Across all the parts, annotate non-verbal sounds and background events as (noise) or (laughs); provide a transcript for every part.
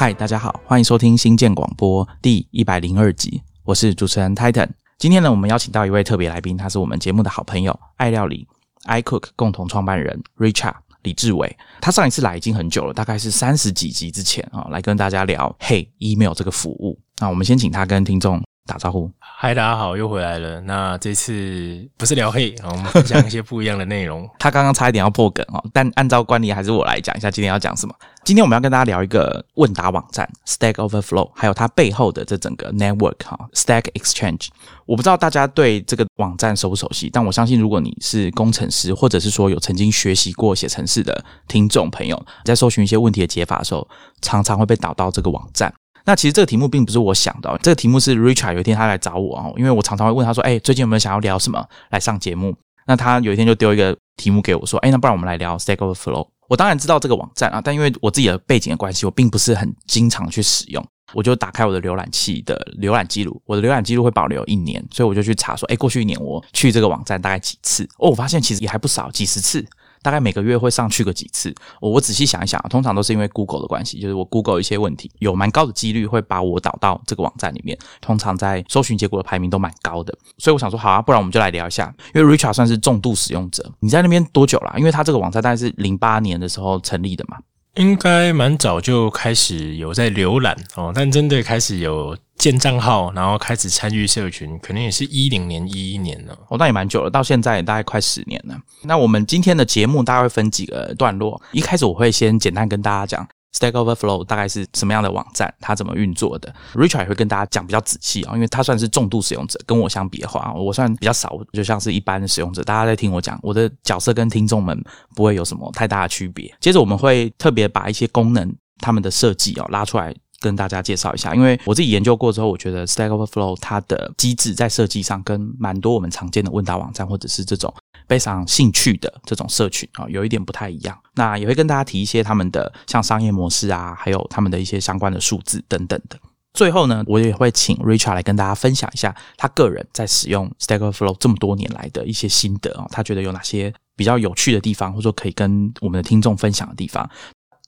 嗨，大家好，欢迎收听新建广播第一百零二集，我是主持人 Titan。今天呢，我们邀请到一位特别来宾，他是我们节目的好朋友，爱料理 iCook 共同创办人 Richard 李志伟。他上一次来已经很久了，大概是三十几集之前啊，来跟大家聊 Hey Email 这个服务。那我们先请他跟听众。打招呼，嗨，大家好，又回来了。那这次不是聊黑，我们分享一些不一样的内容。(laughs) 他刚刚差一点要破梗哦，但按照惯例，还是我来讲一下今天要讲什么。今天我们要跟大家聊一个问答网站 Stack Overflow，还有它背后的这整个 network 哈 Stack Exchange。我不知道大家对这个网站熟不熟悉，但我相信如果你是工程师，或者是说有曾经学习过写程式的听众朋友，在搜寻一些问题的解法的时候，常常会被导到这个网站。那其实这个题目并不是我想的，这个题目是 Richard 有一天他来找我啊，因为我常常会问他说：“哎，最近有没有想要聊什么来上节目？”那他有一天就丢一个题目给我说：“哎，那不然我们来聊 Stack Overflow。”我当然知道这个网站啊，但因为我自己的背景的关系，我并不是很经常去使用。我就打开我的浏览器的浏览记录，我的浏览记录会保留一年，所以我就去查说：“哎，过去一年我去这个网站大概几次？”哦，我发现其实也还不少，几十次。大概每个月会上去个几次，我我仔细想一想，通常都是因为 Google 的关系，就是我 Google 一些问题，有蛮高的几率会把我导到这个网站里面，通常在搜寻结果的排名都蛮高的，所以我想说，好啊，不然我们就来聊一下，因为 Richard 算是重度使用者，你在那边多久了？因为他这个网站大概是零八年的时候成立的嘛。应该蛮早就开始有在浏览哦，但真的开始有建账号，然后开始参与社群，可能也是一零年、一一年了。哦，那也蛮久了，到现在也大概快十年了。那我们今天的节目大概会分几个段落，一开始我会先简单跟大家讲。Stack Overflow 大概是什么样的网站？它怎么运作的？Richard 也会跟大家讲比较仔细啊，因为他算是重度使用者，跟我相比的话，我算比较少，就像是一般的使用者。大家在听我讲，我的角色跟听众们不会有什么太大的区别。接着我们会特别把一些功能、他们的设计哦拉出来跟大家介绍一下，因为我自己研究过之后，我觉得 Stack Overflow 它的机制在设计上跟蛮多我们常见的问答网站或者是这种。非常兴趣的这种社群啊，有一点不太一样。那也会跟大家提一些他们的像商业模式啊，还有他们的一些相关的数字等等的。最后呢，我也会请 Richard 来跟大家分享一下他个人在使用 Stack Overflow 这么多年来的一些心得啊，他觉得有哪些比较有趣的地方，或者说可以跟我们的听众分享的地方。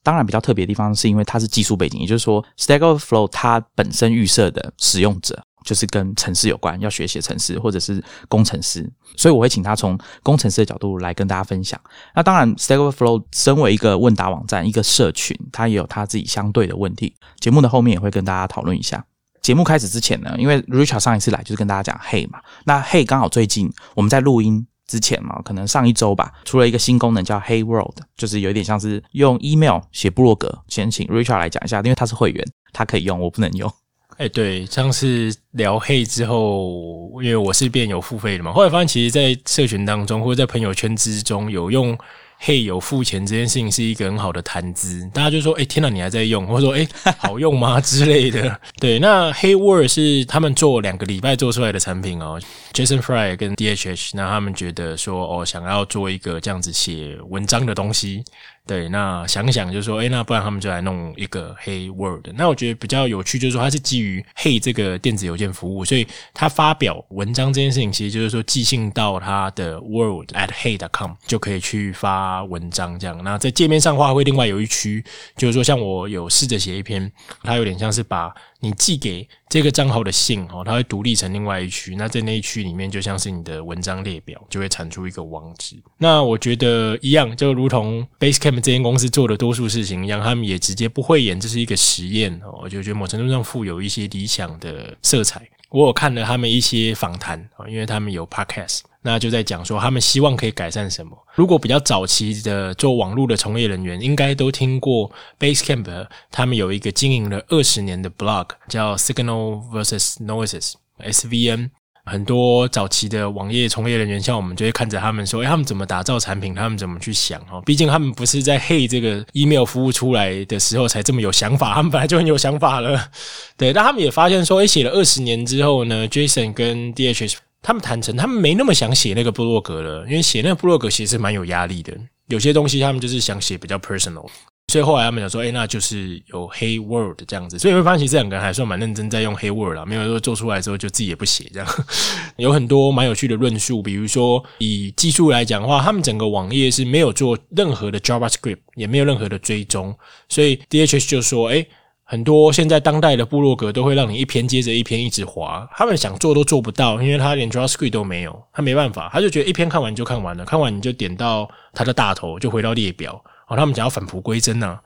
当然，比较特别的地方是因为它是技术背景，也就是说 Stack Overflow 它本身预设的使用者。就是跟城市有关，要学写城市或者是工程师，所以我会请他从工程师的角度来跟大家分享。那当然，Stack Overflow 身为一个问答网站、一个社群，它也有它自己相对的问题。节目的后面也会跟大家讨论一下。节目开始之前呢，因为 Richard 上一次来就是跟大家讲 Hey 嘛，那 Hey 刚好最近我们在录音之前嘛，可能上一周吧，出了一个新功能叫 Hey World，就是有点像是用 email 写部落格。先请 Richard 来讲一下，因为他是会员，他可以用，我不能用。哎，对，上次聊黑之后，因为我是变有付费的嘛，后来发现其实，在社群当中或者在朋友圈之中有用。嘿，有付钱这件事情是一个很好的谈资，大家就说：“哎，天哪，你还在用？”或者说：“哎，好用吗？” (laughs) 之类的。对，那黑 word 是他们做两个礼拜做出来的产品哦，Jason Fry 跟 DHH，那他们觉得说：“哦，想要做一个这样子写文章的东西。”对，那想想就是说：“哎，那不然他们就来弄一个 Hey World。”那我觉得比较有趣，就是说它是基于 Hey 这个电子邮件服务，所以他发表文章这件事情，其实就是说寄信到他的 world at hey dot com 就可以去发。文章这样，那在界面上话会另外有一区，就是说像我有试着写一篇，它有点像是把你寄给这个账号的信哦，它会独立成另外一区。那在那一区里面，就像是你的文章列表，就会产出一个网址。那我觉得一样，就如同 Basecamp 这间公司做的多数事情一样，他们也直接不会演，这是一个实验哦。我就觉得某程度上富有一些理想的色彩。我有看了他们一些访谈啊，因为他们有 Podcast。那就在讲说，他们希望可以改善什么？如果比较早期的做网络的从业人员，应该都听过 Basecamp，他们有一个经营了二十年的 blog，叫 Signal vs Noises（SVN）。很多早期的网页从业人员，像我们就会看着他们说：“哎，他们怎么打造产品？他们怎么去想？哈，毕竟他们不是在 Hey 这个 email 服务出来的时候才这么有想法，他们本来就很有想法了。对，但他们也发现说，哎，写了二十年之后呢，Jason 跟 DHS。他们坦诚，他们没那么想写那个部落格了，因为写那个部落格其实蛮有压力的。有些东西他们就是想写比较 personal，所以后来他们想说，哎，那就是有黑 world 这样子。所以会发现，其实这两个人还算蛮认真在用黑 word 啦，没有说做出来之后就自己也不写这样。(laughs) 有很多蛮有趣的论述，比如说以技术来讲的话，他们整个网页是没有做任何的 JavaScript，也没有任何的追踪，所以 DHS 就说，哎。很多现在当代的部落格都会让你一篇接着一篇一直滑，他们想做都做不到，因为他连 JavaScript 都没有，他没办法，他就觉得一篇看完就看完了，看完你就点到他的大头，就回到列表。哦，他们想要返璞归真呢。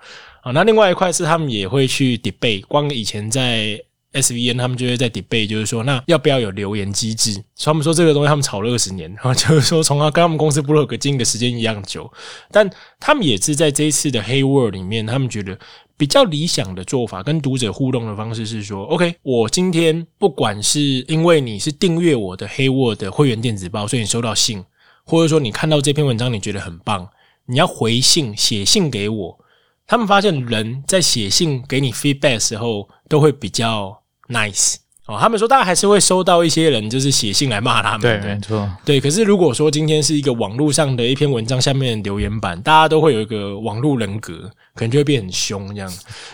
啊，那另外一块是他们也会去 debate，光以前在。SVN 他们就会在 debate，就是说，那要不要有留言机制？所以他们说这个东西他们炒了二十年，然 (laughs) 后就是说从他跟他们公司布洛格经营的时间一样久，但他们也是在这一次的黑 word 里面，他们觉得比较理想的做法跟读者互动的方式是说，OK，我今天不管是因为你是订阅我的黑 word 的会员电子报，所以你收到信，或者说你看到这篇文章你觉得很棒，你要回信写信给我。他们发现人在写信给你 feedback 的时候都会比较。Nice 哦，他们说大家还是会收到一些人就是写信来骂他们，对，没错，对。可是如果说今天是一个网络上的一篇文章下面的留言板，大家都会有一个网络人格，可能就会变很凶这样。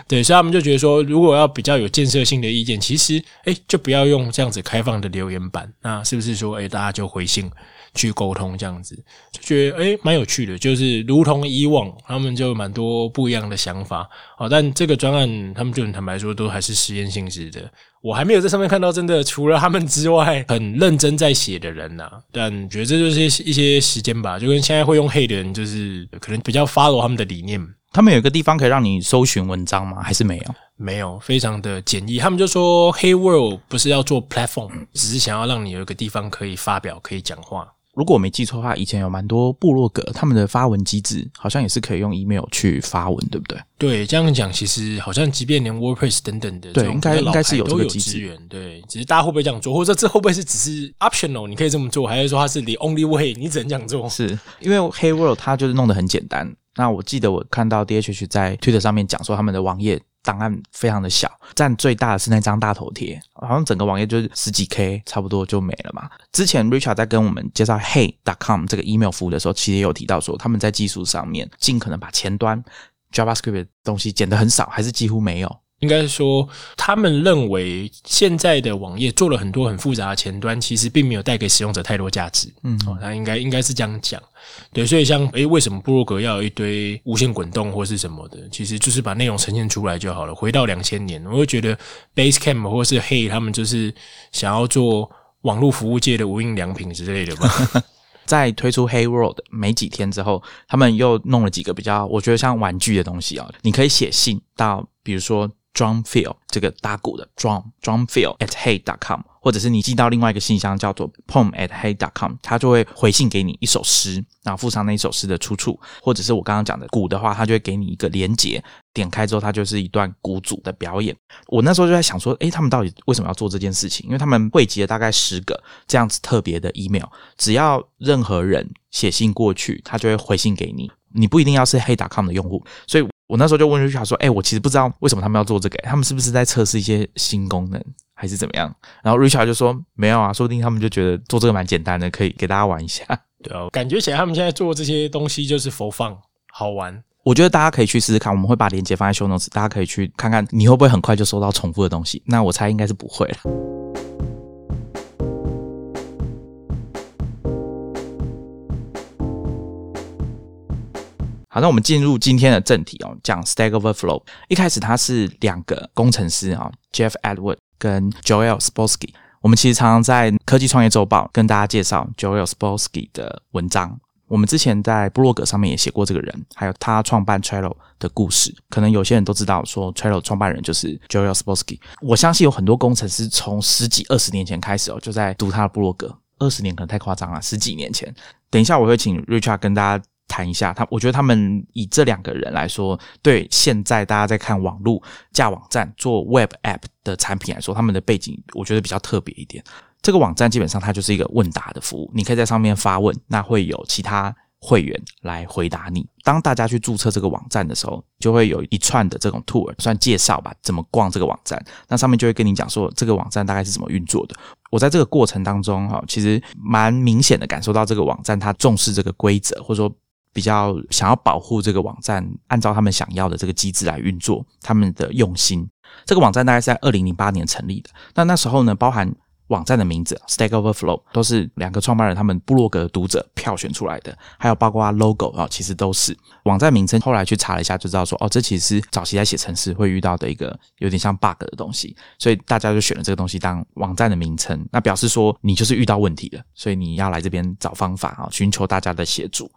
对，所以他们就觉得说，如果要比较有建设性的意见，其实哎，就不要用这样子开放的留言板。那是不是说，哎，大家就回信？去沟通这样子，就觉得诶蛮有趣的，就是如同以往，他们就蛮多不一样的想法。哦，但这个专案，他们就很坦白说，都还是实验性质的。我还没有在上面看到真的除了他们之外很认真在写的人呐。但觉得这就是一些时间吧，就跟现在会用黑的人，就是可能比较 follow 他们的理念。他们有一个地方可以让你搜寻文章吗？还是没有？没有，非常的简易。他们就说，黑 world 不是要做 platform，只是想要让你有一个地方可以发表、可以讲话。如果我没记错的话，以前有蛮多部落格，他们的发文机制好像也是可以用 email 去发文，对不对？对，这样讲，其实好像即便连 WordPress 等等的，对，应该应该是有都有资源。对，只是大家会不会这样做，或者这会不会是只是 optional？你可以这么做，还是说它是 the only way？(laughs) 你只能这样做？是因为 Hey World 它就是弄得很简单。那我记得我看到 DHH 在 Twitter 上面讲说，他们的网页。档案非常的小，占最大的是那张大头贴，好像整个网页就是十几 K，差不多就没了嘛。之前 Richard 在跟我们介绍 Hey.com 这个 email 服务的时候，其实也有提到说，他们在技术上面尽可能把前端 JavaScript 的东西减得很少，还是几乎没有。应该说，他们认为现在的网页做了很多很复杂的前端，其实并没有带给使用者太多价值。嗯，哦，他应该应该是这样讲。对，所以像诶，为什么部落格要有一堆无限滚动或是什么的？其实就是把内容呈现出来就好了。回到两千年，我会觉得 Basecamp 或是 Hey 他们就是想要做网络服务界的无印良品之类的吧。(laughs) 在推出 Hey World 没几天之后，他们又弄了几个比较我觉得像玩具的东西啊，你可以写信到，比如说。Drumfield 这个打鼓的 drum drumfield at hey dot com，或者是你寄到另外一个信箱叫做 poem at hey dot com，它就会回信给你一首诗，然后附上那一首诗的出处，或者是我刚刚讲的鼓的话，它就会给你一个连接，点开之后它就是一段鼓组的表演。我那时候就在想说，诶，他们到底为什么要做这件事情？因为他们汇集了大概十个这样子特别的 email，只要任何人写信过去，他就会回信给你，你不一定要是 hey dot com 的用户，所以。我那时候就问 Richard 说：“哎，我其实不知道为什么他们要做这个，他们是不是在测试一些新功能，还是怎么样？”然后 Richard 就说：“没有啊，说不定他们就觉得做这个蛮简单的，可以给大家玩一下。”对啊，感觉起来他们现在做这些东西就是佛放好玩。我觉得大家可以去试试看，我们会把链接放在 Show Notes，大家可以去看看，你会不会很快就收到重复的东西？那我猜应该是不会了。好，那我们进入今天的正题哦，讲 Stack Overflow。一开始它是两个工程师啊，Jeff Edward 跟 Joel Spolsky。我们其实常常在科技创业周报跟大家介绍 Joel Spolsky 的文章。我们之前在布洛格上面也写过这个人，还有他创办 Trello 的故事。可能有些人都知道，说 Trello 创办人就是 Joel Spolsky。我相信有很多工程师从十几二十年前开始哦，就在读他的布洛格。二十年可能太夸张了，十几年前。等一下我会请 Richard 跟大家。谈一下他，我觉得他们以这两个人来说，对现在大家在看网络架网站做 Web App 的产品来说，他们的背景我觉得比较特别一点。这个网站基本上它就是一个问答的服务，你可以在上面发问，那会有其他会员来回答你。当大家去注册这个网站的时候，就会有一串的这种 tour 算介绍吧，怎么逛这个网站，那上面就会跟你讲说这个网站大概是怎么运作的。我在这个过程当中哈，其实蛮明显的感受到这个网站它重视这个规则，或者说。比较想要保护这个网站，按照他们想要的这个机制来运作，他们的用心。这个网站大概是在二零零八年成立的。那那时候呢，包含网站的名字 Stack Overflow 都是两个创办人他们部落格读者票选出来的，还有包括 logo 啊，其实都是网站名称。后来去查了一下，就知道说哦，这其实是早期在写程式会遇到的一个有点像 bug 的东西，所以大家就选了这个东西当网站的名称。那表示说你就是遇到问题了，所以你要来这边找方法啊，寻求大家的协助。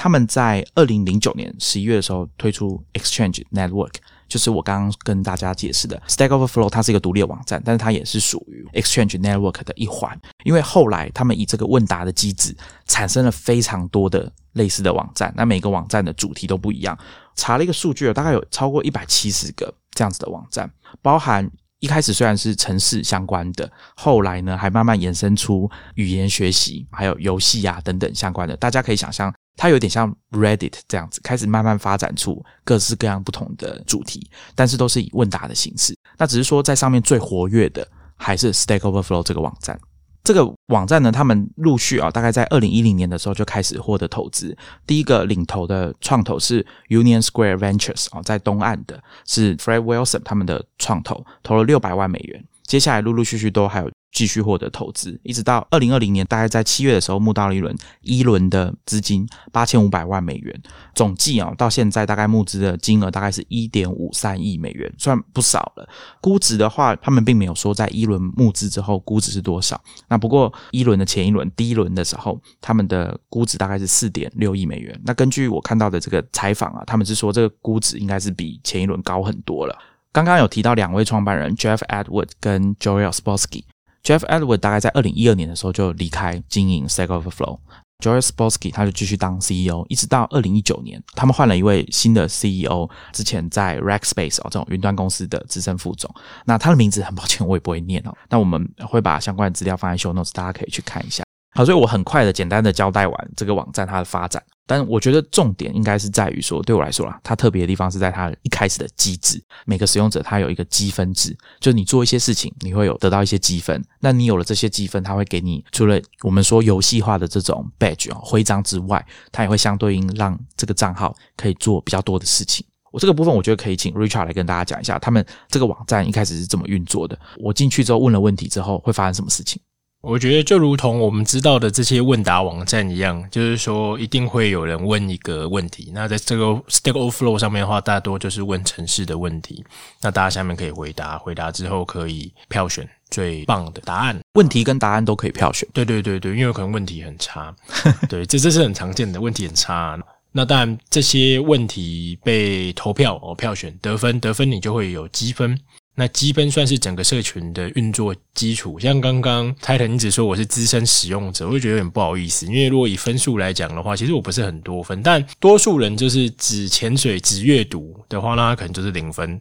他们在二零零九年十一月的时候推出 Exchange Network。就是我刚刚跟大家解释的，Stack Overflow 它是一个独立的网站，但是它也是属于 Exchange Network 的一环。因为后来他们以这个问答的机制，产生了非常多的类似的网站，那每个网站的主题都不一样。查了一个数据，大概有超过一百七十个这样子的网站，包含一开始虽然是城市相关的，后来呢还慢慢延伸出语言学习，还有游戏啊等等相关的。大家可以想象。它有点像 Reddit 这样子，开始慢慢发展出各式各样不同的主题，但是都是以问答的形式。那只是说在上面最活跃的还是 Stack Overflow 这个网站。这个网站呢，他们陆续啊，大概在二零一零年的时候就开始获得投资。第一个领投的创投是 Union Square Ventures 啊，在东岸的是 Fred Wilson 他们的创投，投了六百万美元。接下来陆陆续续都还有。继续获得投资，一直到二零二零年，大概在七月的时候募到了一轮一轮的资金，八千五百万美元，总计啊，到现在大概募资的金额大概是一点五三亿美元，算不少了。估值的话，他们并没有说在一轮募资之后估值是多少。那不过一轮的前一轮第一轮的时候，他们的估值大概是四点六亿美元。那根据我看到的这个采访啊，他们是说这个估值应该是比前一轮高很多了。刚刚有提到两位创办人 Jeff Edward 跟 Joel Sposky。Jeff Edward 大概在二零一二年的时候就离开经营 Stack Overflow。Joel Sposky 他就继续当 CEO，一直到二零一九年，他们换了一位新的 CEO，之前在 Rackspace 哦这种云端公司的资深副总，那他的名字很抱歉我也不会念哦，那我们会把相关的资料放在 Show Notes，大家可以去看一下。好，所以我很快的、简单的交代完这个网站它的发展，但我觉得重点应该是在于说，对我来说啦，它特别的地方是在它一开始的机制。每个使用者他有一个积分制，就是你做一些事情，你会有得到一些积分。那你有了这些积分，它会给你除了我们说游戏化的这种 badge 哦徽章之外，它也会相对应让这个账号可以做比较多的事情。我这个部分我觉得可以请 Richard 来跟大家讲一下，他们这个网站一开始是怎么运作的。我进去之后问了问题之后，会发生什么事情？我觉得就如同我们知道的这些问答网站一样，就是说一定会有人问一个问题。那在这个 Stack Overflow 上面的话，大多就是问城市的问题。那大家下面可以回答，回答之后可以票选最棒的答案。问题跟答案都可以票选。对对对对，因为可能问题很差。(laughs) 对，这这是很常见的问题很差。那当然这些问题被投票哦票选得分，得分你就会有积分。那积分算是整个社群的运作基础。像刚刚泰腾一直说我是资深使用者，我就觉得有点不好意思。因为如果以分数来讲的话，其实我不是很多分，但多数人就是只潜水、只阅读的话，那他可能就是零分。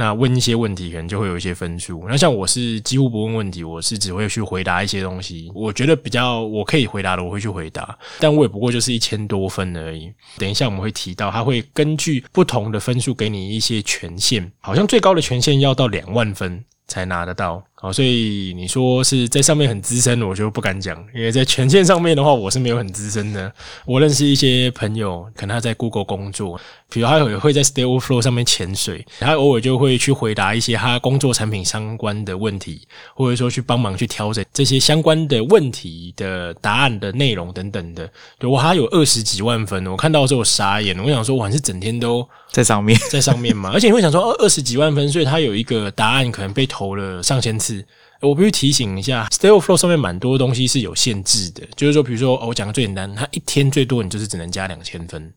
那问一些问题，可能就会有一些分数。那像我是几乎不问问题，我是只会去回答一些东西。我觉得比较我可以回答的，我会去回答。但我也不过就是一千多分而已。等一下我们会提到，他会根据不同的分数给你一些权限，好像最高的权限要到两万分才拿得到。好，所以你说是在上面很资深，我就不敢讲，因为在权限上面的话，我是没有很资深的。我认识一些朋友，可能他在 Google 工作，比如他也会在 Stack Overflow 上面潜水，他偶尔就会去回答一些他工作产品相关的问题，或者说去帮忙去调整这些相关的问题的答案的内容等等的。对我还有二十几万分，我看到之后傻眼，我想说，我是整天都在上面，(laughs) 在上面嘛，而且你会想说，二二十几万分，所以他有一个答案可能被投了上千次。是，我必须提醒一下，Stack Overflow 上面蛮多东西是有限制的，就是说，比如说，我讲个最简单，它一天最多你就是只能加两千分，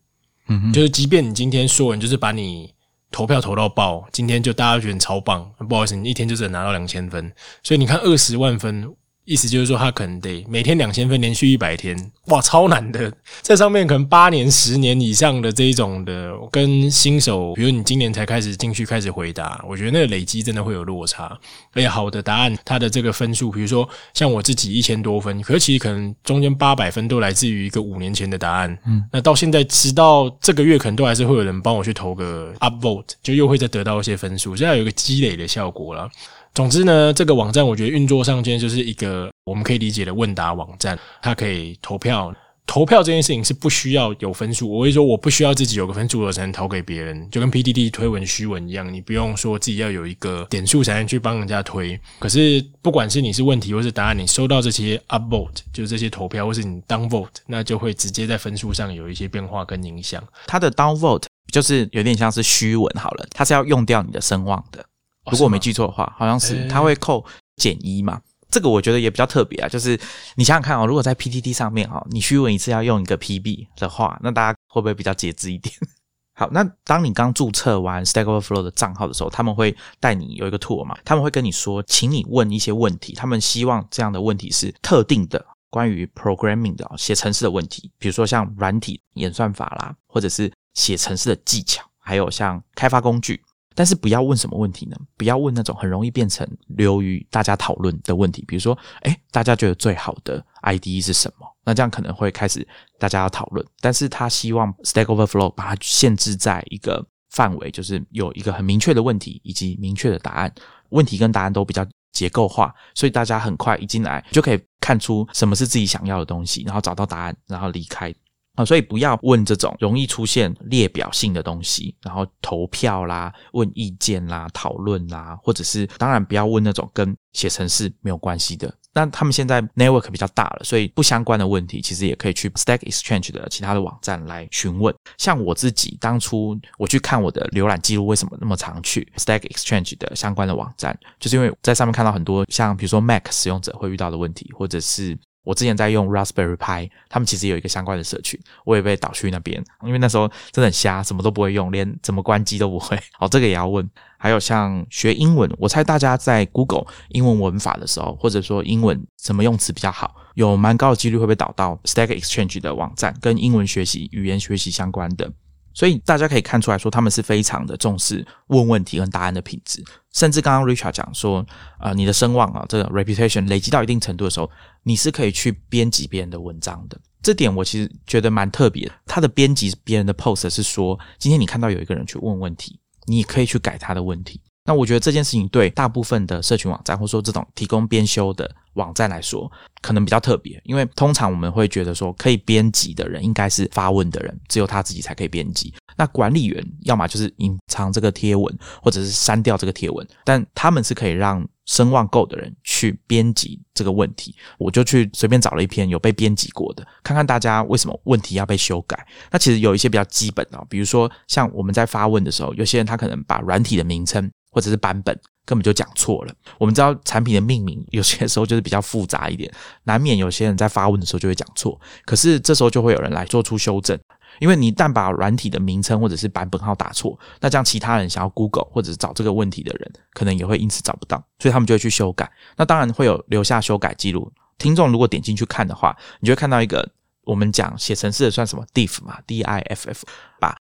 嗯，就是即便你今天说人就是把你投票投到爆，今天就大家觉得超棒，不好意思，你一天就只能拿到两千分，所以你看二十万分。意思就是说，他可能得每天两千分，连续一百天，哇，超难的。在上面可能八年、十年以上的这一种的，跟新手，比如你今年才开始进去开始回答，我觉得那个累积真的会有落差。而且好的答案，它的这个分数，比如说像我自己一千多分，可是其实可能中间八百分都来自于一个五年前的答案。嗯，那到现在直到这个月，可能都还是会有人帮我去投个 upvote，就又会再得到一些分数，这样有一个积累的效果了。总之呢，这个网站我觉得运作上，今天就是一个我们可以理解的问答网站，它可以投票，投票这件事情是不需要有分数，我会说我不需要自己有个分数我才能投给别人，就跟 PDD 推文虚文一样，你不用说自己要有一个点数才能去帮人家推。可是不管是你是问题或是答案，你收到这些 upvote，就是这些投票，或是你 downvote，那就会直接在分数上有一些变化跟影响。它的 downvote 就是有点像是虚文好了，它是要用掉你的声望的。如果我没记错的话，好像是它会扣减一嘛。这个我觉得也比较特别啊，就是你想想看哦，如果在 PTT 上面哈，你虚文一次要用一个 PB 的话，那大家会不会比较节制一点？(laughs) 好，那当你刚注册完 Stack Overflow 的账号的时候，他们会带你有一个 tour 嘛，他们会跟你说，请你问一些问题，他们希望这样的问题是特定的，关于 programming 的写程式的问题，比如说像软体演算法啦，或者是写程式的技巧，还有像开发工具。但是不要问什么问题呢？不要问那种很容易变成流于大家讨论的问题，比如说，哎，大家觉得最好的 IDE 是什么？那这样可能会开始大家要讨论。但是他希望 Stack Overflow 把它限制在一个范围，就是有一个很明确的问题以及明确的答案，问题跟答案都比较结构化，所以大家很快一进来就可以看出什么是自己想要的东西，然后找到答案，然后离开。啊，所以不要问这种容易出现列表性的东西，然后投票啦、问意见啦、讨论啦，或者是当然不要问那种跟写程式没有关系的。那他们现在 network 比较大了，所以不相关的问题其实也可以去 Stack Exchange 的其他的网站来询问。像我自己当初我去看我的浏览记录，为什么那么常去 Stack Exchange 的相关的网站，就是因为在上面看到很多像比如说 Mac 使用者会遇到的问题，或者是。我之前在用 Raspberry Pi，他们其实有一个相关的社群，我也被导去那边，因为那时候真的很瞎，什么都不会用，连怎么关机都不会。好，这个也要问。还有像学英文，我猜大家在 Google 英文文法的时候，或者说英文什么用词比较好，有蛮高的几率会被导到 Stack Exchange 的网站，跟英文学习、语言学习相关的。所以大家可以看出来说，他们是非常的重视问问题跟答案的品质，甚至刚刚 Richard 讲说，呃，你的声望啊，这个 reputation 累积到一定程度的时候，你是可以去编辑别人的文章的。这点我其实觉得蛮特别。他的编辑别人的 post 是说，今天你看到有一个人去问问题，你可以去改他的问题。那我觉得这件事情对大部分的社群网站，或者说这种提供编修的网站来说，可能比较特别，因为通常我们会觉得说，可以编辑的人应该是发问的人，只有他自己才可以编辑。那管理员要么就是隐藏这个贴文，或者是删掉这个贴文，但他们是可以让声望够的人去编辑这个问题。我就去随便找了一篇有被编辑过的，看看大家为什么问题要被修改。那其实有一些比较基本的，比如说像我们在发问的时候，有些人他可能把软体的名称。或者是版本根本就讲错了。我们知道产品的命名有些时候就是比较复杂一点，难免有些人在发问的时候就会讲错。可是这时候就会有人来做出修正，因为你一旦把软体的名称或者是版本号打错，那这样其他人想要 Google 或者是找这个问题的人，可能也会因此找不到，所以他们就会去修改。那当然会有留下修改记录。听众如果点进去看的话，你就会看到一个我们讲写程式的算什么 diff 嘛，D I F F，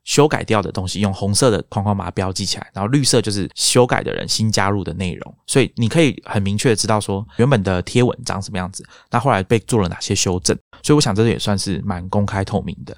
修改掉的东西，用红色的框框把它标记起来，然后绿色就是修改的人新加入的内容，所以你可以很明确的知道说原本的贴文长什么样子，那后来被做了哪些修正，所以我想这也算是蛮公开透明的。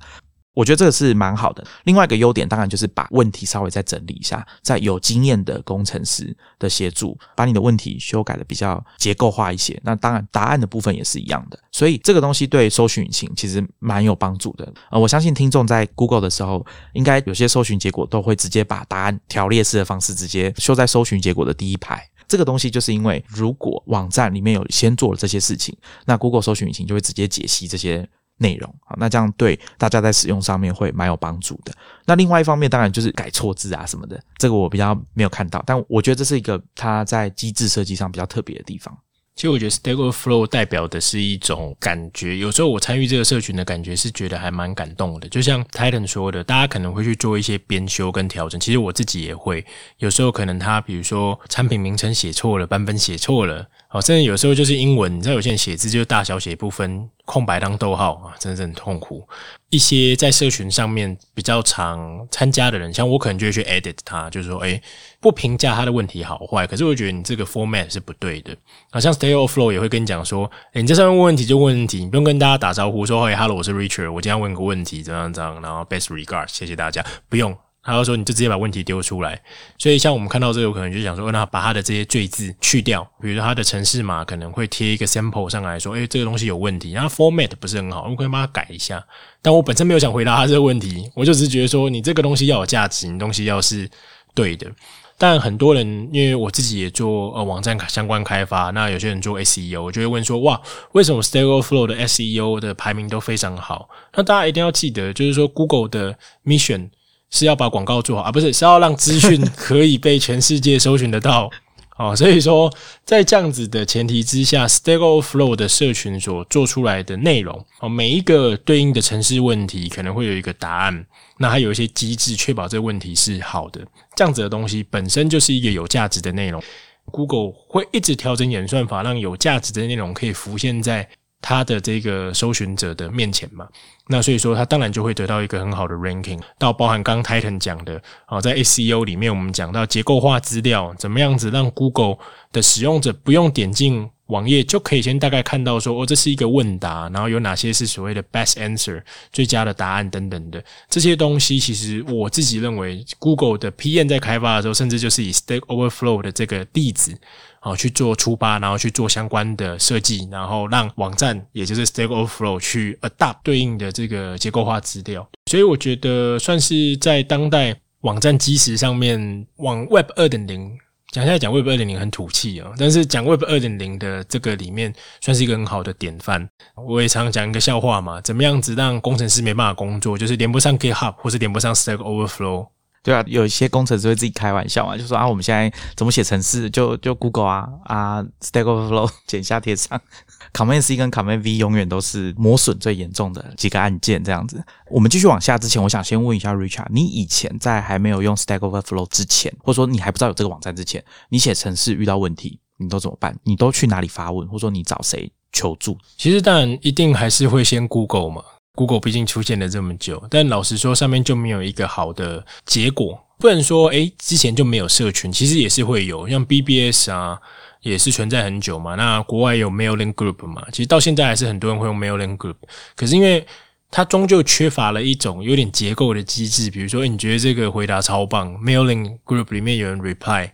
我觉得这个是蛮好的。另外一个优点当然就是把问题稍微再整理一下，在有经验的工程师的协助，把你的问题修改的比较结构化一些。那当然答案的部分也是一样的。所以这个东西对搜寻引擎其实蛮有帮助的。呃，我相信听众在 Google 的时候，应该有些搜寻结果都会直接把答案条列式的方式直接修在搜寻结果的第一排。这个东西就是因为如果网站里面有先做了这些事情，那 Google 搜寻引擎就会直接解析这些。内容啊，那这样对大家在使用上面会蛮有帮助的。那另外一方面，当然就是改错字啊什么的，这个我比较没有看到，但我觉得这是一个它在机制设计上比较特别的地方。其实我觉得 Stack Overflow 代表的是一种感觉，有时候我参与这个社群的感觉是觉得还蛮感动的。就像 Titan 说的，大家可能会去做一些编修跟调整，其实我自己也会，有时候可能他比如说产品名称写错了，版本写错了。哦，甚至有时候就是英文，你知道有些人写字就是大小写不分，空白当逗号啊，真的是很痛苦。一些在社群上面比较常参加的人，像我可能就会去 edit 他，就是说，哎，不评价他的问题好坏，可是我觉得你这个 format 是不对的。好像 Stay o f Flow 也会跟你讲说，哎，你在上面问问题就问问题，你不用跟大家打招呼说，哎，Hello，我是 Richard，我今天问个问题，怎样怎样，然后 Best regards，谢谢大家，不用。他就说你就直接把问题丢出来。所以像我们看到这个，可能就想说，那把他的这些赘字去掉，比如说他的城市码可能会贴一个 sample 上来说，诶，这个东西有问题，然后 format 不是很好，我们可以帮他改一下。但我本身没有想回答他这个问题，我就只是觉得说，你这个东西要有价值，你东西要是对的。但很多人，因为我自己也做呃网站相关开发，那有些人做 SEO，我就会问说，哇，为什么 Stack Overflow 的 SEO 的排名都非常好？那大家一定要记得，就是说 Google 的 mission 是要把广告做好，而不是是要让资讯可以被全世界搜寻得到。(laughs) 哦，所以说在这样子的前提之下，Stack Overflow 的社群所做出来的内容，哦，每一个对应的城市问题可能会有一个答案。那还有一些机制确保这个问题是好的，这样子的东西本身就是一个有价值的内容。Google 会一直调整演算法，让有价值的内容可以浮现在它的这个搜寻者的面前嘛？那所以说，他当然就会得到一个很好的 ranking。到包含刚 Titan 讲的，啊，在 SEO 里面，我们讲到结构化资料，怎么样子让 Google 的使用者不用点进。网页就可以先大概看到说，哦，这是一个问答，然后有哪些是所谓的 best answer 最佳的答案等等的这些东西。其实我自己认为，Google 的 PM 在开发的时候，甚至就是以 Stack Overflow 的这个例子啊去做出发，然后去做相关的设计，然后让网站也就是 Stack Overflow 去 adapt 对应的这个结构化资料。所以我觉得算是在当代网站基石上面往 Web 二点零。讲现在讲 Web 二点零很土气啊，但是讲 Web 二点零的这个里面算是一个很好的典范。我也常讲一个笑话嘛，怎么样子让工程师没办法工作，就是连不上 GitHub 或是连不上 Stack Overflow。对啊，有一些工程师会自己开玩笑嘛，就说啊，我们现在怎么写程式，就就 Google 啊啊，Stack Overflow (laughs) 剪下贴上。(laughs) Command C 跟 Command V 永远都是磨损最严重的几个按键，这样子。我们继续往下之前，我想先问一下 Richard，你以前在还没有用 Stack Overflow 之前，或者说你还不知道有这个网站之前，你写程式遇到问题，你都怎么办？你都去哪里发问，或者说你找谁求助？其实当然一定还是会先 Google 嘛，Google 毕竟出现了这么久，但老实说，上面就没有一个好的结果。不能说诶之前就没有社群，其实也是会有，像 BBS 啊。也是存在很久嘛，那国外有 mailing group 嘛，其实到现在还是很多人会用 mailing group，可是因为它终究缺乏了一种有点结构的机制，比如说，你觉得这个回答超棒，mailing group 里面有人 reply，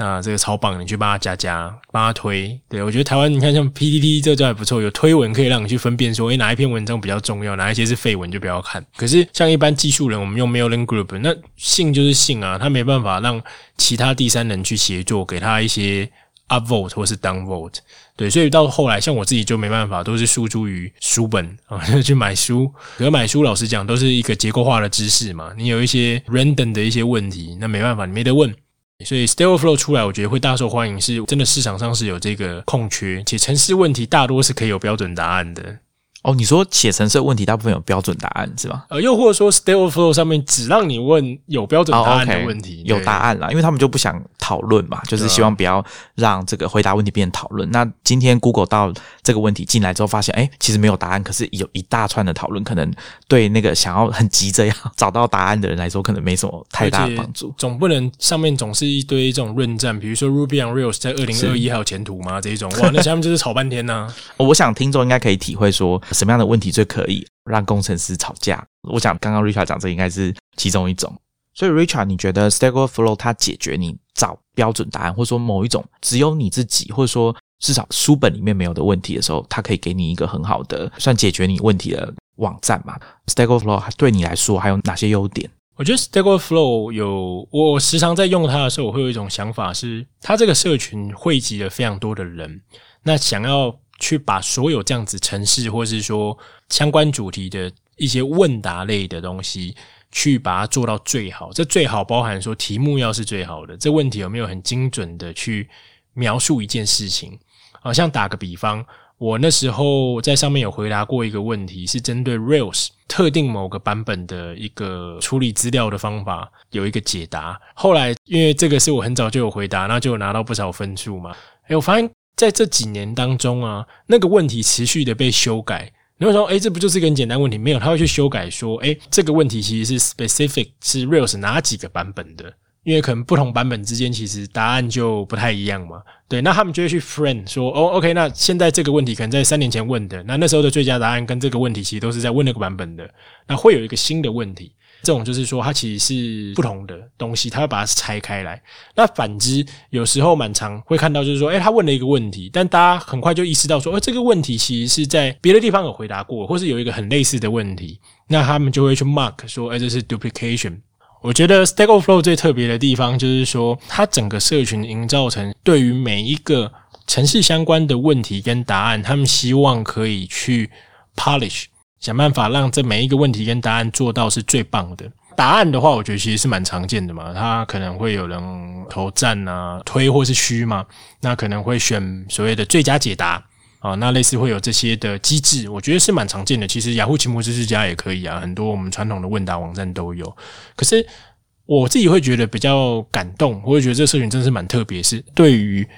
那这个超棒，你去帮他加加，帮他推。对我觉得台湾你看像 PPT 这就还不错，有推文可以让你去分辨说，诶哪一篇文章比较重要，哪一些是废文就不要看。可是像一般技术人，我们用 mailing group，那信就是信啊，他没办法让其他第三人去协作，给他一些。up vote 或是 down vote，对，所以到后来，像我自己就没办法，都是输诸于书本啊，(laughs) 去买书。可买书，老实讲，都是一个结构化的知识嘛。你有一些 random 的一些问题，那没办法，你没得问。所以 Stable Flow 出来，我觉得会大受欢迎，是真的市场上是有这个空缺，且城市问题大多是可以有标准答案的。哦，你说写程式问题大部分有标准答案是吧？呃，又或者说 Stable Flow 上面只让你问有标准答案的问题，有答案啦，因为他们就不想讨论嘛，就是希望不要让这个回答问题变成讨论。那今天 Google 到这个问题进来之后，发现哎，其实没有答案，可是有一大串的讨论，可能对那个想要很急着要找到答案的人来说，可能没什么太大的帮助。总不能上面总是一堆这种论战，比如说 Ruby on Rails 在二零二一还有前途吗？这一种哇，那下面就是吵半天呢。(laughs) 我想听众应该可以体会说。什么样的问题最可以让工程师吵架？我想刚刚 Richard 讲这应该是其中一种。所以 Richard，你觉得 Stack Overflow 它解决你找标准答案，或者说某一种只有你自己，或者说至少书本里面没有的问题的时候，它可以给你一个很好的算解决你问题的网站嘛？Stack Overflow 对你来说还有哪些优点？我觉得 Stack Overflow 有我时常在用它的时候，我会有一种想法是，它这个社群汇集了非常多的人，那想要。去把所有这样子城市，或是说相关主题的一些问答类的东西，去把它做到最好。这最好包含说题目要是最好的，这问题有没有很精准的去描述一件事情？好像打个比方，我那时候在上面有回答过一个问题，是针对 Rails 特定某个版本的一个处理资料的方法有一个解答。后来因为这个是我很早就有回答，那就有拿到不少分数嘛。哎，我发现。在这几年当中啊，那个问题持续的被修改。你会说，哎，这不就是个很简单问题？没有，他会去修改说，哎，这个问题其实是 specific 是 Rails 哪几个版本的？因为可能不同版本之间其实答案就不太一样嘛。对，那他们就会去 friend 说，哦，OK，那现在这个问题可能在三年前问的，那那时候的最佳答案跟这个问题其实都是在问那个版本的，那会有一个新的问题。这种就是说它其实是不同的东西，它要把它拆开来。那反之，有时候蛮常会看到，就是说，诶，他问了一个问题，但大家很快就意识到说，诶，这个问题其实是在别的地方有回答过，或是有一个很类似的问题，那他们就会去 mark 说，诶，这是 duplication。我觉得 Stack Overflow 最特别的地方就是说，它整个社群营造成对于每一个城市相关的问题跟答案，他们希望可以去 polish，想办法让这每一个问题跟答案做到是最棒的。答案的话，我觉得其实是蛮常见的嘛，它可能会有人投赞啊、推或是虚嘛，那可能会选所谓的最佳解答。啊，那类似会有这些的机制，我觉得是蛮常见的。其实雅虎奇摩知识家也可以啊，很多我们传统的问答网站都有。可是我自己会觉得比较感动，我会觉得这个社群真的是蛮特别，是对于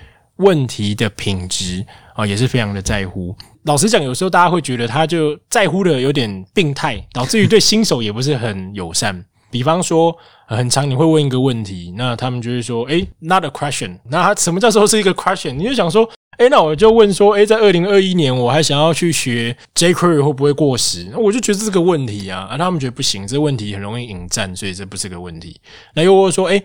问题的品质啊，也是非常的在乎。老实讲，有时候大家会觉得他就在乎的有点病态，导致于对新手也不是很友善。比方说，很长你会问一个问题，那他们就会说：“诶 n o t a question。”那他什么叫做是一个 question？你就想说。哎，那我就问说，哎，在二零二一年，我还想要去学 jQuery 会不会过时？我就觉得这是个问题啊，啊，他们觉得不行，这问题很容易引战，所以这不是个问题。那又或者说，哎，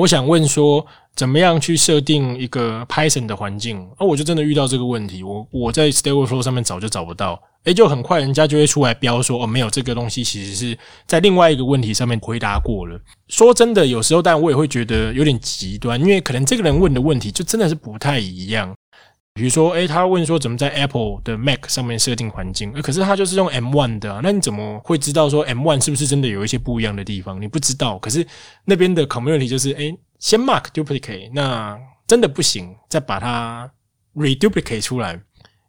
我想问说，怎么样去设定一个 Python 的环境？啊，我就真的遇到这个问题，我我在 Stack Overflow 上面找就找不到，哎，就很快人家就会出来标说，哦，没有这个东西，其实是在另外一个问题上面回答过了。说真的，有时候，但我也会觉得有点极端，因为可能这个人问的问题就真的是不太一样。比如说，诶，他问说怎么在 Apple 的 Mac 上面设定环境？可是他就是用 M1 的，那你怎么会知道说 M1 是不是真的有一些不一样的地方？你不知道。可是那边的 community 就是，诶，先 mark duplicate，那真的不行，再把它 reduplicate 出来，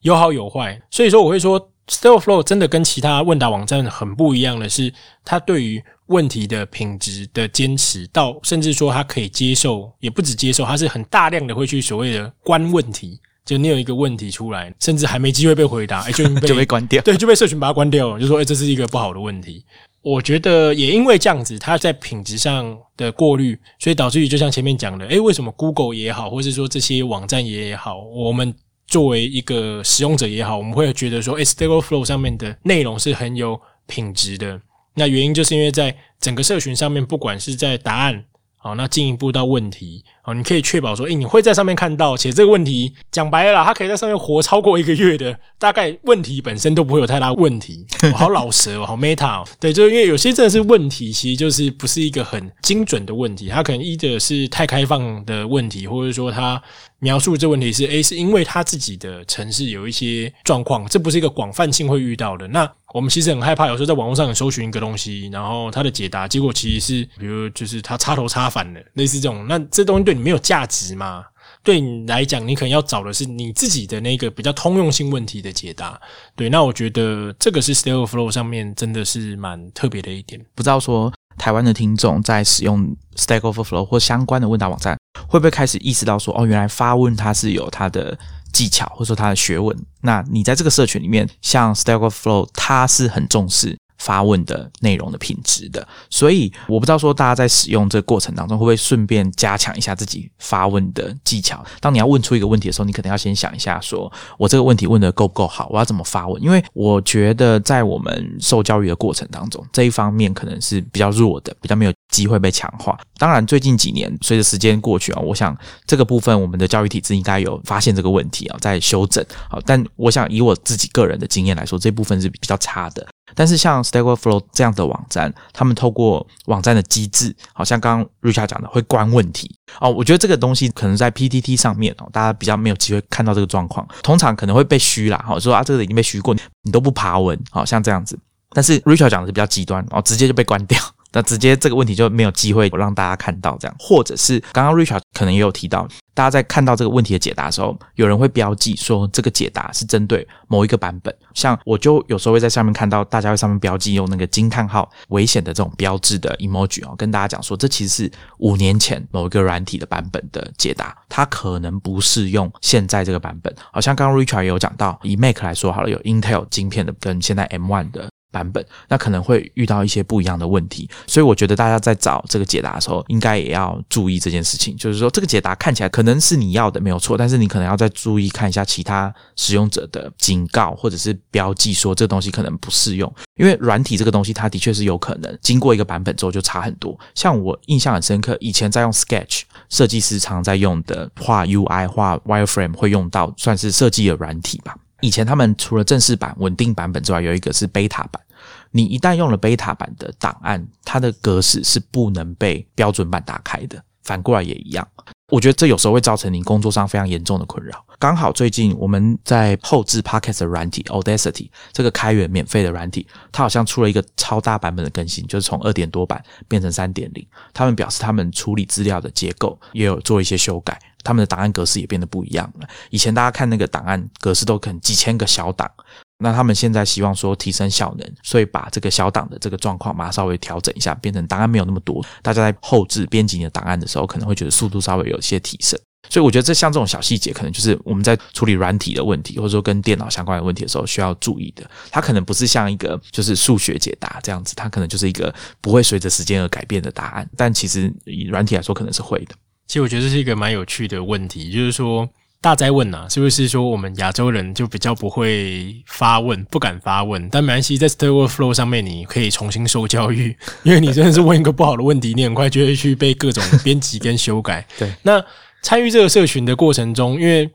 有好有坏。所以说，我会说 s t a l l Flow 真的跟其他问答网站很不一样的是，它对于问题的品质的坚持，到甚至说它可以接受，也不止接受，它是很大量的会去所谓的关问题。就你有一个问题出来，甚至还没机会被回答，(laughs) 哎，就就被关掉，对，就被社群把它关掉了，就说，哎，这是一个不好的问题。我觉得也因为这样子，它在品质上的过滤，所以导致于就像前面讲的，哎，为什么 Google 也好，或是说这些网站也好，我们作为一个使用者也好，我们会觉得说，哎，Stable Flow 上面的内容是很有品质的。那原因就是因为在整个社群上面，不管是在答案。好，那进一步到问题，好，你可以确保说，诶，你会在上面看到，且这个问题讲白了，啦，他可以在上面活超过一个月的，大概问题本身都不会有太大问题。好老实哦，好 meta，哦对，就是因为有些真的是问题，其实就是不是一个很精准的问题，它可能一的是太开放的问题，或者说它描述这问题是，诶，是因为他自己的城市有一些状况，这不是一个广泛性会遇到的。那我们其实很害怕，有时候在网络上搜寻一个东西，然后它的解答结果其实是，比如就是它插头插反了，类似这种。那这东西对你没有价值吗？对你来讲，你可能要找的是你自己的那个比较通用性问题的解答。对，那我觉得这个是 s t a l e Flow 上面真的是蛮特别的一点。不知道说台湾的听众在使用 Stable Flow 或相关的问答网站，会不会开始意识到说，哦，原来发问它是有它的。技巧或者说它的学问，那你在这个社群里面，像 Stack Overflow，它是很重视发问的内容的品质的，所以我不知道说大家在使用这个过程当中，会不会顺便加强一下自己发问的技巧。当你要问出一个问题的时候，你可能要先想一下，说我这个问题问的够不够好，我要怎么发问？因为我觉得在我们受教育的过程当中，这一方面可能是比较弱的，比较没有。机会被强化。当然，最近几年随着时间过去啊，我想这个部分我们的教育体制应该有发现这个问题啊，在修正啊。但我想以我自己个人的经验来说，这部分是比较差的。但是像 Stack Overflow 这样的网站，他们透过网站的机制，好像刚刚 Richard 讲的会关问题哦。我觉得这个东西可能在 PTT 上面哦，大家比较没有机会看到这个状况，通常可能会被虚啦，好说啊，这个已经被虚过，你都不爬文，好像这样子。但是 Richard 讲的是比较极端哦，直接就被关掉。那直接这个问题就没有机会让大家看到这样，或者是刚刚 Richard 可能也有提到，大家在看到这个问题的解答的时候，有人会标记说这个解答是针对某一个版本，像我就有时候会在上面看到大家会上面标记用那个惊叹号危险的这种标志的 emoji 哦，跟大家讲说这其实是五年前某一个软体的版本的解答，它可能不适用现在这个版本。好像刚刚 Richard 也有讲到，以 Mac 来说好了，有 Intel 晶片的跟现在 M1 的。版本，那可能会遇到一些不一样的问题。所以我觉得大家在找这个解答的时候，应该也要注意这件事情，就是说这个解答看起来可能是你要的没有错，但是你可能要再注意看一下其他使用者的警告或者是标记，说这东西可能不适用。因为软体这个东西，它的确是有可能经过一个版本之后就差很多。像我印象很深刻，以前在用 Sketch，设计师常在用的画 UI、画 Wireframe 会用到，算是设计的软体吧。以前他们除了正式版稳定版本之外，有一个是 Beta 版。你一旦用了 Beta 版的档案，它的格式是不能被标准版打开的。反过来也一样。我觉得这有时候会造成你工作上非常严重的困扰。刚好最近我们在后置 Podcast 的软体 Audacity 这个开源免费的软体，它好像出了一个超大版本的更新，就是从二点多版变成三点零。他们表示他们处理资料的结构也有做一些修改，他们的档案格式也变得不一样了。以前大家看那个档案格式都可能几千个小档。那他们现在希望说提升效能，所以把这个小档的这个状况嘛稍微调整一下，变成档案没有那么多，大家在后置编辑你的档案的时候，可能会觉得速度稍微有一些提升。所以我觉得这像这种小细节，可能就是我们在处理软体的问题，或者说跟电脑相关的问题的时候需要注意的。它可能不是像一个就是数学解答这样子，它可能就是一个不会随着时间而改变的答案。但其实以软体来说，可能是会的。其实我觉得这是一个蛮有趣的问题，就是说。大灾问呐，是不是说我们亚洲人就比较不会发问，不敢发问？但没关系，在 Stack Overflow 上面你可以重新受教育，(laughs) 因为你真的是问一个不好的问题，你很快就会去被各种编辑跟修改。(laughs) 对，那参与这个社群的过程中，因为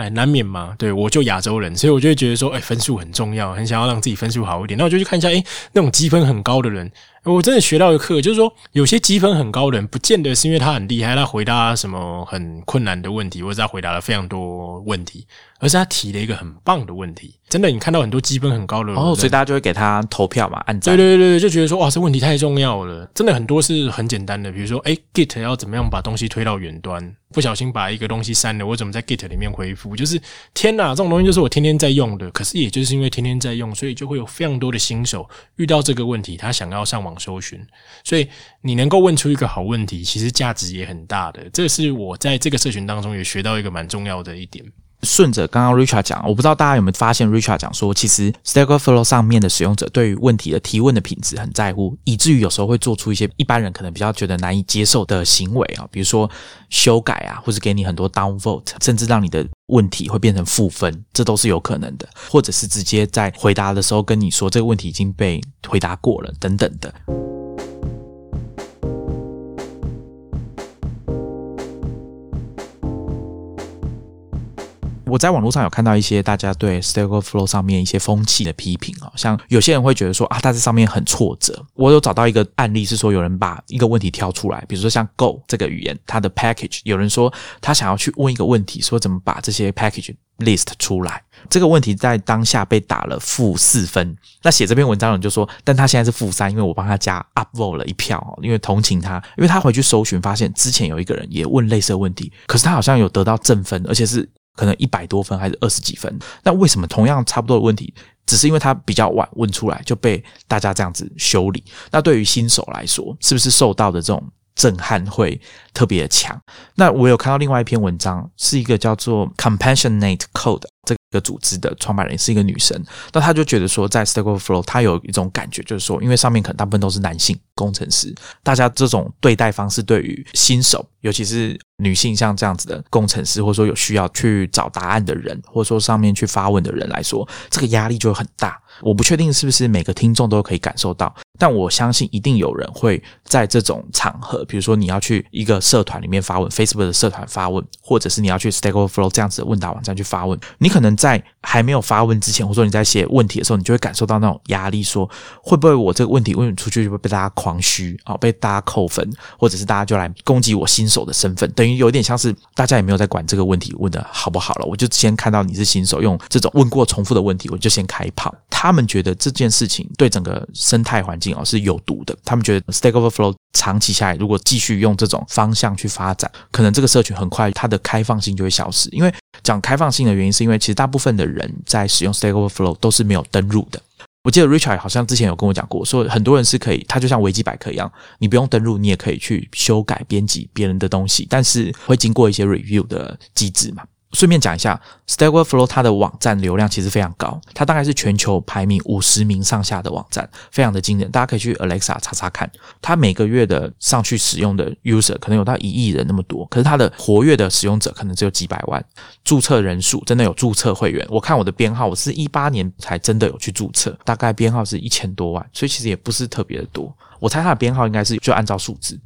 哎难免嘛，对我就亚洲人，所以我就会觉得说，哎，分数很重要，很想要让自己分数好一点。那我就去看一下，哎，那种积分很高的人。我真的学到一课，就是说，有些积分很高的人，不见得是因为他很厉害，他回答什么很困难的问题，或者他回答了非常多问题，而是他提了一个很棒的问题。真的，你看到很多积分很高的人，哦，所以大家就会给他投票嘛，按赞。对对对对，就觉得说，哇，这问题太重要了。真的很多是很简单的，比如说，哎，Git 要怎么样把东西推到远端？不小心把一个东西删了，我怎么在 Git 里面回复？就是天哪，这种东西就是我天天在用的。可是也就是因为天天在用，所以就会有非常多的新手遇到这个问题，他想要上网。搜寻，所以你能够问出一个好问题，其实价值也很大的。这是我在这个社群当中也学到一个蛮重要的一点。顺着刚刚 Richard 讲，我不知道大家有没有发现，Richard 讲说，其实 Stack Overflow 上面的使用者对于问题的提问的品质很在乎，以至于有时候会做出一些一般人可能比较觉得难以接受的行为啊，比如说修改啊，或是给你很多 downvote，甚至让你的问题会变成负分，这都是有可能的，或者是直接在回答的时候跟你说这个问题已经被回答过了等等的。我在网络上有看到一些大家对 Stack Overflow 上面一些风气的批评啊，像有些人会觉得说啊，他在上面很挫折。我有找到一个案例是说，有人把一个问题挑出来，比如说像 Go 这个语言，它的 package，有人说他想要去问一个问题，说怎么把这些 package list 出来。这个问题在当下被打了负四分。那写这篇文章的人就说，但他现在是负三，因为我帮他加 upvote 了一票，因为同情他，因为他回去搜寻发现之前有一个人也问类似的问题，可是他好像有得到正分，而且是。可能一百多分还是二十几分？那为什么同样差不多的问题，只是因为他比较晚问出来就被大家这样子修理？那对于新手来说，是不是受到的这种震撼会特别的强？那我有看到另外一篇文章，是一个叫做 Compassionate Code 一个组织的创办人是一个女生，那她就觉得说，在 Stack Overflow，她有一种感觉，就是说，因为上面可能大部分都是男性工程师，大家这种对待方式对于新手，尤其是女性像这样子的工程师，或者说有需要去找答案的人，或者说上面去发问的人来说，这个压力就很大。我不确定是不是每个听众都可以感受到，但我相信一定有人会在这种场合，比如说你要去一个社团里面发问，Facebook 的社团发问，或者是你要去 Stack Overflow 这样子的问答网站去发问，你可能在还没有发问之前，或者说你在写问题的时候，你就会感受到那种压力，说会不会我这个问题问出去就会被大家狂嘘啊，被大家扣分，或者是大家就来攻击我新手的身份，等于有点像是大家也没有在管这个问题问的好不好了，我就先看到你是新手，用这种问过重复的问题，我就先开炮。他他们觉得这件事情对整个生态环境哦是有毒的。他们觉得 Stack Overflow 长期下来，如果继续用这种方向去发展，可能这个社群很快它的开放性就会消失。因为讲开放性的原因，是因为其实大部分的人在使用 Stack Overflow 都是没有登入的。我记得 Richard 好像之前有跟我讲过，说很多人是可以，他就像维基百科一样，你不用登入，你也可以去修改编辑别人的东西，但是会经过一些 review 的机制嘛。顺便讲一下，Stack Overflow 它的网站流量其实非常高，它大概是全球排名五十名上下的网站，非常的惊人。大家可以去 Alexa 查查看，它每个月的上去使用的 user 可能有到一亿人那么多，可是它的活跃的使用者可能只有几百万，注册人数真的有注册会员。我看我的编号，我是一八年才真的有去注册，大概编号是一千多万，所以其实也不是特别的多。我猜它的编号应该是就按照数字。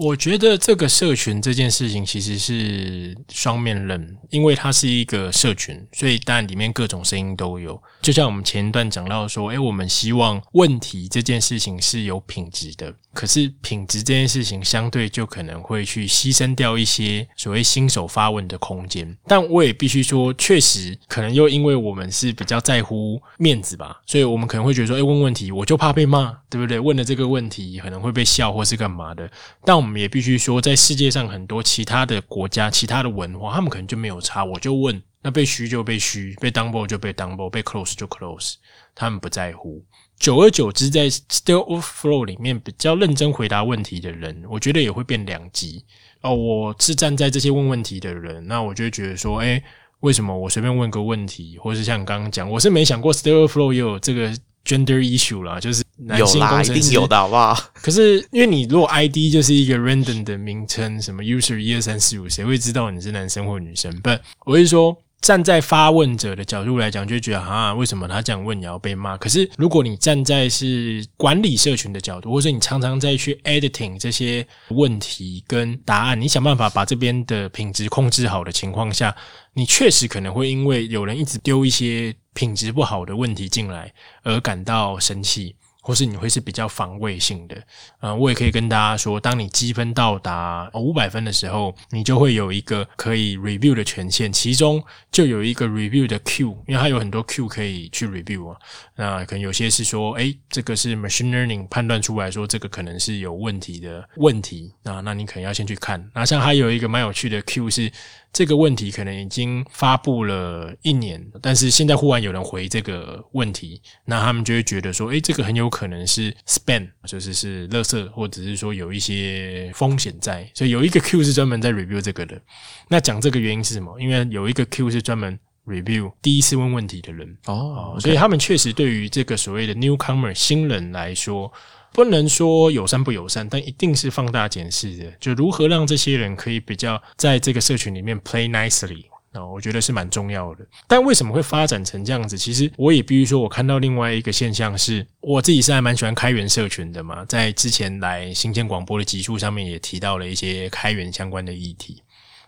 我觉得这个社群这件事情其实是双面刃，因为它是一个社群，所以当然里面各种声音都有。就像我们前一段讲到说，诶，我们希望问题这件事情是有品质的。可是品质这件事情，相对就可能会去牺牲掉一些所谓新手发问的空间。但我也必须说，确实可能又因为我们是比较在乎面子吧，所以我们可能会觉得说，哎，问问题我就怕被骂，对不对？问了这个问题可能会被笑或是干嘛的。但我们也必须说，在世界上很多其他的国家、其他的文化，他们可能就没有差，我就问，那被虚就被虚，被 double 就被 double，被 close 就 close，他们不在乎。久而久之，在 Still o f flow 里面比较认真回答问题的人，我觉得也会变两极哦。我是站在这些问问题的人，那我就觉得说，哎，为什么我随便问个问题，或是像刚刚讲，我是没想过 Still o f flow 也有这个 gender issue 啦，就是男性工程师有的好不好？(laughs) 可是因为你如果 ID 就是一个 random 的名称，什么 user 一二三四五，谁会知道你是男生或女生？不，我是说。站在发问者的角度来讲，就觉得啊，为什么他这样问也要被骂？可是如果你站在是管理社群的角度，或者你常常在去 editing 这些问题跟答案，你想办法把这边的品质控制好的情况下，你确实可能会因为有人一直丢一些品质不好的问题进来而感到生气。或是你会是比较防卫性的，呃，我也可以跟大家说，当你积分到达五百分的时候，你就会有一个可以 review 的权限，其中就有一个 review 的 Q，因为它有很多 Q 可以去 review 啊。那可能有些是说，哎，这个是 machine learning 判断出来说这个可能是有问题的问题，那那你可能要先去看。那像还有一个蛮有趣的 Q 是。这个问题可能已经发布了一年，但是现在忽然有人回这个问题，那他们就会觉得说，诶，这个很有可能是 spam，就是是垃圾，或者是说有一些风险在，所以有一个 Q 是专门在 review 这个的。那讲这个原因是什么？因为有一个 Q 是专门 review 第一次问问题的人哦，所以他们确实对于这个所谓的 newcomer 新人来说。不能说友善不友善，但一定是放大检视的。就如何让这些人可以比较在这个社群里面 play nicely 啊，我觉得是蛮重要的。但为什么会发展成这样子？其实我也必须说，我看到另外一个现象是，我自己是还蛮喜欢开源社群的嘛。在之前来新建广播的集数上面也提到了一些开源相关的议题。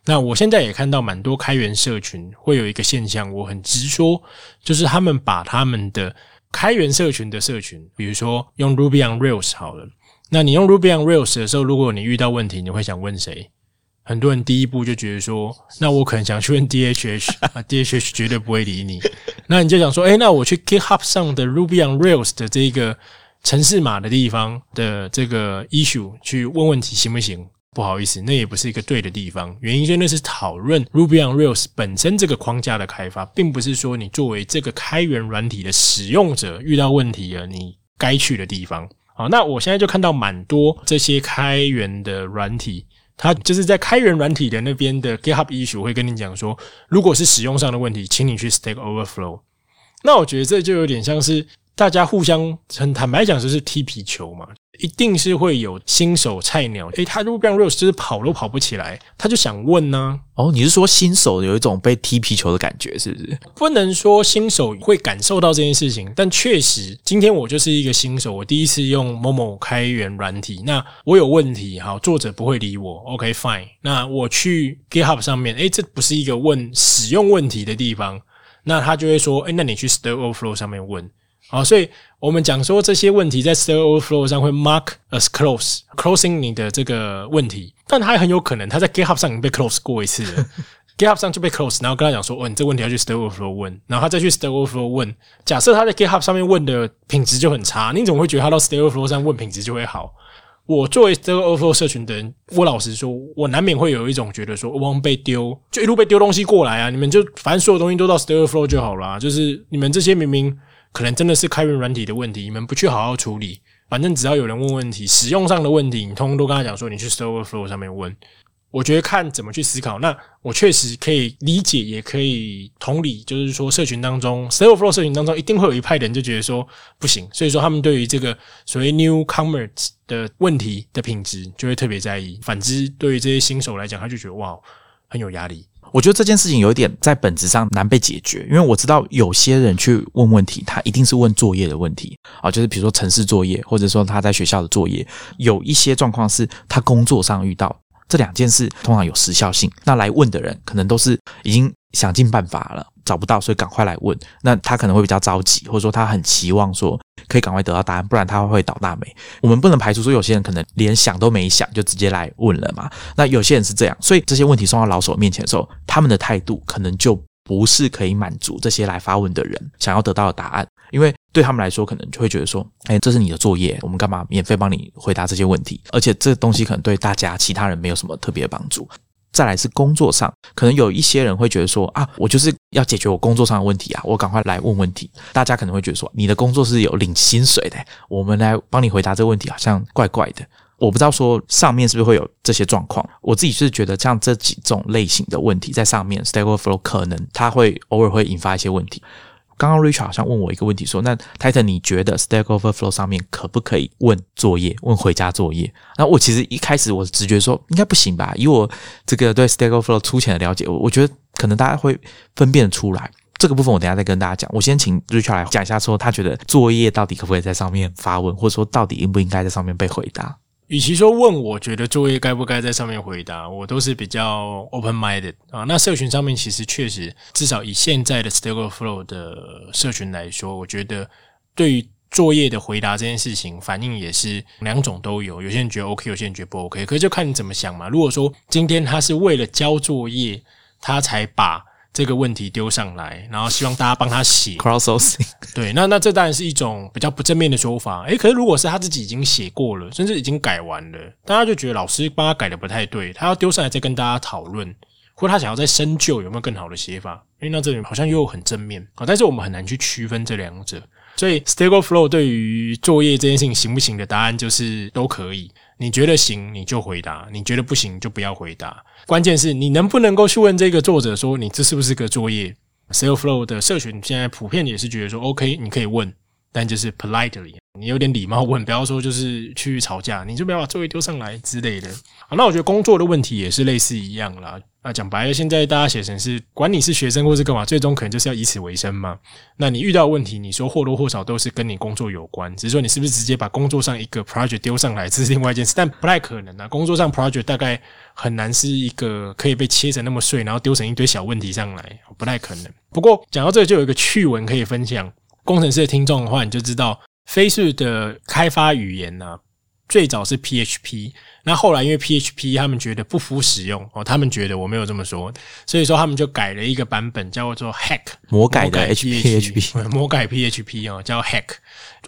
那我现在也看到蛮多开源社群会有一个现象，我很直说，就是他们把他们的。开源社群的社群，比如说用 Ruby on Rails 好了。那你用 Ruby on Rails 的时候，如果你遇到问题，你会想问谁？很多人第一步就觉得说，那我可能想去问 DHH (laughs) 啊，DHH 绝对不会理你。那你就想说，哎，那我去 GitHub 上的 Ruby on Rails 的这个城市码的地方的这个 issue 去问问题行不行？不好意思，那也不是一个对的地方。原因就那是讨论 Ruby on Rails 本身这个框架的开发，并不是说你作为这个开源软体的使用者遇到问题了，你该去的地方。好，那我现在就看到蛮多这些开源的软体，它就是在开源软体的那边的 GitHub issue 会跟你讲说，如果是使用上的问题，请你去 Stack Overflow。那我觉得这就有点像是。大家互相很坦白讲，就是踢皮球嘛，一定是会有新手菜鸟。诶，他如果让 Rose 就是跑都跑不起来，他就想问呢。哦，你是说新手有一种被踢皮球的感觉，是不是？不能说新手会感受到这件事情，但确实，今天我就是一个新手，我第一次用某某开源软体，那我有问题，好，作者不会理我，OK fine。那我去 GitHub 上面，诶，这不是一个问使用问题的地方，那他就会说，诶，那你去 Stack Overflow 上面问。好，所以我们讲说这些问题在 Stack Overflow 上会 mark as close，closing 你的这个问题，但它很有可能它在 GitHub 上已经被 close 过一次了，(laughs) GitHub 上就被 close，然后跟他讲说，哦，你这个问题要去 Stack Overflow 问，然后他再去 Stack Overflow 问，假设他在 GitHub 上面问的品质就很差，你怎么会觉得他到 Stack Overflow 上问品质就会好？我作为这个 Overflow 社群的人，我老实说，我难免会有一种觉得说，我被丢，就一路被丢东西过来啊，你们就反正所有东西都到 Stack Overflow 就好了，就是你们这些明明。可能真的是开源软体的问题，你们不去好好处理，反正只要有人问问题，使用上的问题，你通通都跟他讲说，你去 Server Flow 上面问。我觉得看怎么去思考。那我确实可以理解，也可以同理，就是说社群当中，Stack Overflow 社群当中一定会有一派人就觉得说不行，所以说他们对于这个所谓 newcomer 的问题的品质就会特别在意。反之，对于这些新手来讲，他就觉得哇很有压力。我觉得这件事情有一点在本质上难被解决，因为我知道有些人去问问题，他一定是问作业的问题啊，就是比如说城市作业，或者说他在学校的作业，有一些状况是他工作上遇到。这两件事通常有时效性，那来问的人可能都是已经想尽办法了，找不到，所以赶快来问。那他可能会比较着急，或者说他很期望说可以赶快得到答案，不然他会倒大霉。我们不能排除说有些人可能连想都没想就直接来问了嘛。那有些人是这样，所以这些问题送到老手面前的时候，他们的态度可能就不是可以满足这些来发问的人想要得到的答案，因为。对他们来说，可能就会觉得说：“哎，这是你的作业，我们干嘛免费帮你回答这些问题？而且这东西可能对大家其他人没有什么特别的帮助。”再来是工作上，可能有一些人会觉得说：“啊，我就是要解决我工作上的问题啊，我赶快来问问题。”大家可能会觉得说：“你的工作是有领薪水的，我们来帮你回答这个问题，好像怪怪的。”我不知道说上面是不是会有这些状况。我自己是觉得，像这几种类型的问题在上面，Stable Flow 可能它会偶尔会引发一些问题。刚刚 Richard 好像问我一个问题，说：“那 Titan，你觉得 Stack Overflow 上面可不可以问作业，问回家作业？”那我其实一开始我直觉说应该不行吧，以我这个对 Stack Overflow 粗浅的了解，我我觉得可能大家会分辨出来。这个部分我等下再跟大家讲。我先请 Richard 来讲一下，说他觉得作业到底可不可以在上面发问，或者说到底应不应该在上面被回答。与其说问我觉得作业该不该在上面回答，我都是比较 open minded 啊。那社群上面其实确实，至少以现在的 Stable Flow 的社群来说，我觉得对于作业的回答这件事情，反应也是两种都有。有些人觉得 OK，有些人觉得不 OK，可是就看你怎么想嘛。如果说今天他是为了交作业，他才把。这个问题丢上来，然后希望大家帮他写。Crowdsourcing，对，那那这当然是一种比较不正面的说法。诶，可是如果是他自己已经写过了，甚至已经改完了，大家就觉得老师帮他改的不太对，他要丢上来再跟大家讨论，或他想要再深究有没有更好的写法。因为那这里好像又很正面啊，但是我们很难去区分这两者。所以 Stack Overflow 对于作业这件事情行不行的答案就是都可以。你觉得行你就回答，你觉得不行就不要回答。关键是你能不能够去问这个作者说，你这是不是个作业？Sale Flow 的社群现在普遍也是觉得说，OK，你可以问，但就是 politely，你有点礼貌问，不要说就是去吵架，你就不要把作业丢上来之类的。好，那我觉得工作的问题也是类似一样啦。那讲白了，现在大家写成是管你是学生或是干嘛，最终可能就是要以此为生嘛。那你遇到问题，你说或多或少都是跟你工作有关，只是说你是不是直接把工作上一个 project 丢上来，这是另外一件事，但不太可能啊。工作上 project 大概很难是一个可以被切成那么碎，然后丢成一堆小问题上来，不太可能。不过讲到这，就有一个趣闻可以分享。工程师的听众的话，你就知道飞速的开发语言呢，最早是 PHP。那后来因为 PHP 他们觉得不服使用哦，他们觉得我没有这么说，所以说他们就改了一个版本叫做 Hack 魔改的 PHP，魔改 PHP (laughs) 哦，叫 Hack。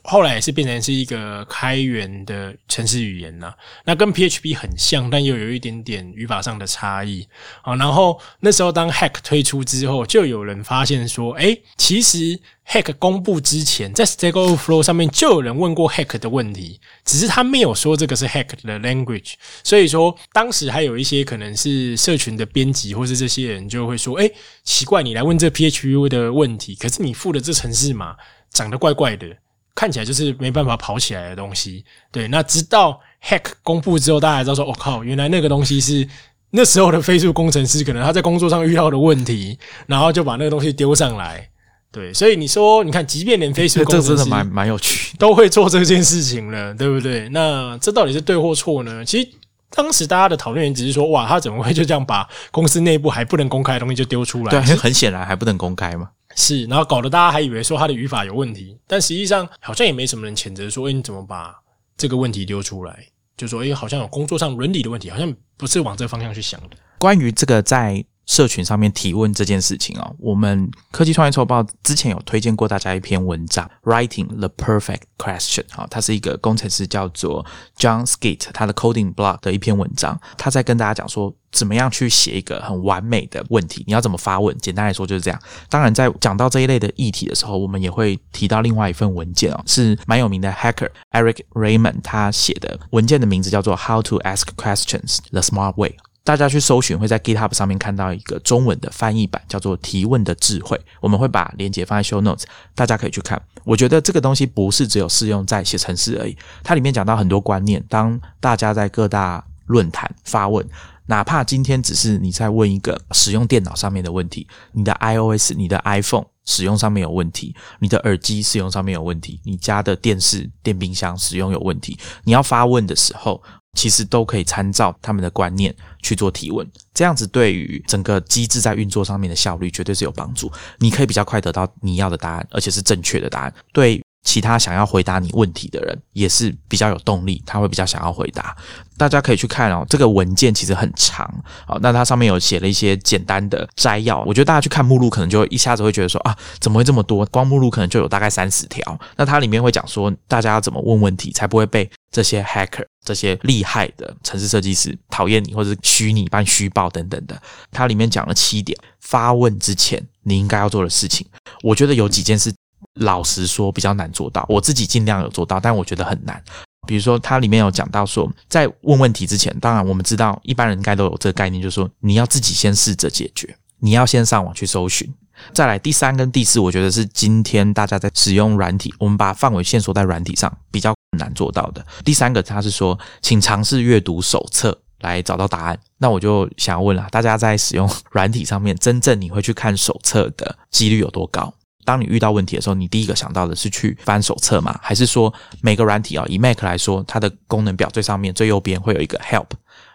后来也是变成是一个开源的程式语言呐，那跟 PHP 很像，但又有一点点语法上的差异啊。然后那时候当 Hack 推出之后，就有人发现说，哎，其实 Hack 公布之前，在 Stack Overflow 上面就有人问过 Hack 的问题，只是他没有说这个是 Hack 的 language。所以说，当时还有一些可能是社群的编辑或是这些人就会说，哎，奇怪，你来问这 PHP 的问题，可是你付的这程式码长得怪怪的。看起来就是没办法跑起来的东西，对。那直到 Hack 公布之后，大家才知道说：“我靠，原来那个东西是那时候的飞速工程师可能他在工作上遇到的问题，然后就把那个东西丢上来。”对，所以你说，你看，即便连飞速工程师真的蛮蛮有趣，都会做这件事情了，对不对？那这到底是对或错呢？其实当时大家的讨论只是说：“哇，他怎么会就这样把公司内部还不能公开的东西就丢出来？”对，很显然还不能公开嘛。是，然后搞得大家还以为说他的语法有问题，但实际上好像也没什么人谴责说，哎，你怎么把这个问题丢出来？就说，哎，好像有工作上伦理的问题，好像不是往这个方向去想的。关于这个在。社群上面提问这件事情哦，我们科技创业周报之前有推荐过大家一篇文章，Writing the Perfect Question 啊，它是一个工程师叫做 John Skate 他的 Coding Blog 的一篇文章，他在跟大家讲说怎么样去写一个很完美的问题，你要怎么发问？简单来说就是这样。当然，在讲到这一类的议题的时候，我们也会提到另外一份文件哦，是蛮有名的 Hacker Eric Raymond 他写的文件的名字叫做 How to Ask Questions the Smart Way。大家去搜寻，会在 GitHub 上面看到一个中文的翻译版，叫做“提问的智慧”。我们会把链接放在 Show Notes，大家可以去看。我觉得这个东西不是只有适用在写程式而已，它里面讲到很多观念。当大家在各大论坛发问，哪怕今天只是你在问一个使用电脑上面的问题，你的 iOS、你的 iPhone 使用上面有问题，你的耳机使用上面有问题，你家的电视、电冰箱使用有问题，你要发问的时候。其实都可以参照他们的观念去做提问，这样子对于整个机制在运作上面的效率绝对是有帮助。你可以比较快得到你要的答案，而且是正确的答案。对。其他想要回答你问题的人也是比较有动力，他会比较想要回答。大家可以去看哦，这个文件其实很长啊，那它上面有写了一些简单的摘要。我觉得大家去看目录，可能就一下子会觉得说啊，怎么会这么多？光目录可能就有大概三十条。那它里面会讲说，大家要怎么问问题，才不会被这些 hacker、这些厉害的城市设计师讨厌你，或者是虚拟帮虚报等等的。它里面讲了七点，发问之前你应该要做的事情。我觉得有几件事。老实说，比较难做到。我自己尽量有做到，但我觉得很难。比如说，它里面有讲到说，在问问题之前，当然我们知道一般人应该都有这个概念，就是说你要自己先试着解决，你要先上网去搜寻。再来，第三跟第四，我觉得是今天大家在使用软体，我们把范围线索在软体上比较难做到的。第三个，他是说，请尝试阅读手册来找到答案。那我就想要问了，大家在使用软体上面，真正你会去看手册的几率有多高？当你遇到问题的时候，你第一个想到的是去翻手册吗？还是说每个软体啊，以 Mac 来说，它的功能表最上面最右边会有一个 Help，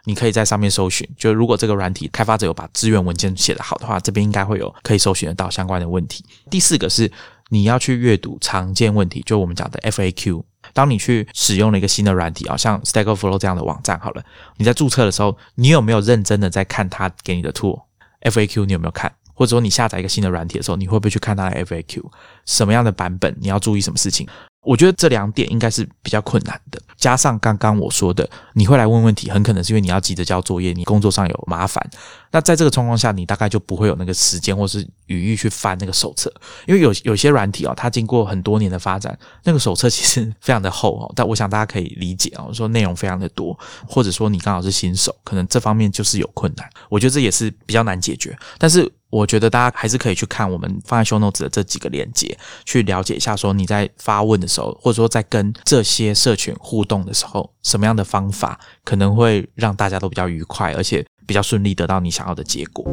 你可以在上面搜寻。就如果这个软体开发者有把资源文件写得好的话，这边应该会有可以搜寻得到相关的问题。第四个是你要去阅读常见问题，就我们讲的 FAQ。当你去使用了一个新的软体啊，像 Stack Overflow 这样的网站，好了，你在注册的时候，你有没有认真的在看他给你的 tool FAQ？你有没有看？或者说你下载一个新的软体的时候，你会不会去看它的 FAQ？什么样的版本你要注意什么事情？我觉得这两点应该是比较困难的。加上刚刚我说的，你会来问问题，很可能是因为你要急着交作业，你工作上有麻烦。那在这个状况下，你大概就不会有那个时间或是语义去翻那个手册，因为有有些软体哦，它经过很多年的发展，那个手册其实非常的厚哦。但我想大家可以理解哦，说内容非常的多，或者说你刚好是新手，可能这方面就是有困难。我觉得这也是比较难解决，但是。我觉得大家还是可以去看我们放在 show notes 的这几个链接，去了解一下，说你在发问的时候，或者说在跟这些社群互动的时候，什么样的方法可能会让大家都比较愉快，而且比较顺利得到你想要的结果。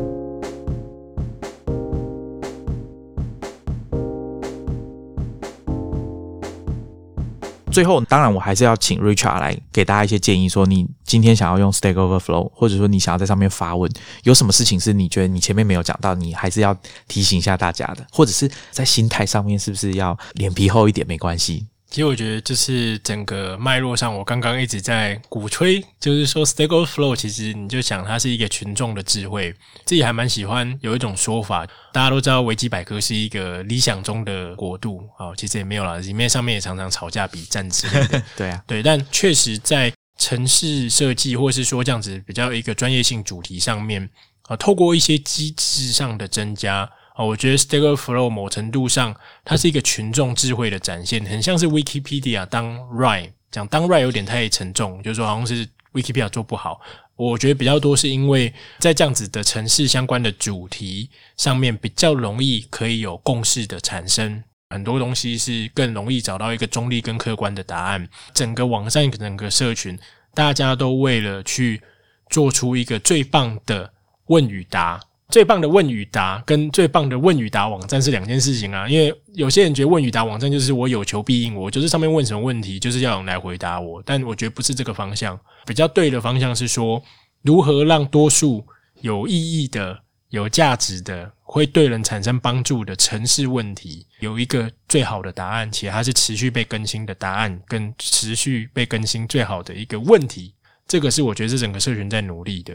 最后，当然我还是要请 Richard 来给大家一些建议，说你今天想要用 Stack Overflow，或者说你想要在上面发问，有什么事情是你觉得你前面没有讲到，你还是要提醒一下大家的，或者是在心态上面是不是要脸皮厚一点，没关系。其实我觉得，就是整个脉络上，我刚刚一直在鼓吹，就是说，Stack Overflow，其实你就想它是一个群众的智慧。自己还蛮喜欢有一种说法，大家都知道维基百科是一个理想中的国度啊，其实也没有啦，里面上面也常常吵架比战之类的。(laughs) 对啊，对，但确实在城市设计，或是说这样子比较一个专业性主题上面啊，透过一些机制上的增加。哦，我觉得 Stack Overflow 某程度上，它是一个群众智慧的展现，很像是 Wikipedia 当 Right 讲当 Right 有点太沉重，就是说好像是 Wikipedia 做不好。我觉得比较多是因为在这样子的城市相关的主题上面，比较容易可以有共识的产生，很多东西是更容易找到一个中立跟客观的答案。整个网上整个社群，大家都为了去做出一个最棒的问与答。最棒的问与答跟最棒的问与答网站是两件事情啊，因为有些人觉得问与答网站就是我有求必应，我就是上面问什么问题就是要人来回答我，但我觉得不是这个方向，比较对的方向是说如何让多数有意义的、有价值的、会对人产生帮助的城市问题有一个最好的答案，且它是持续被更新的答案，跟持续被更新最好的一个问题，这个是我觉得是整个社群在努力的。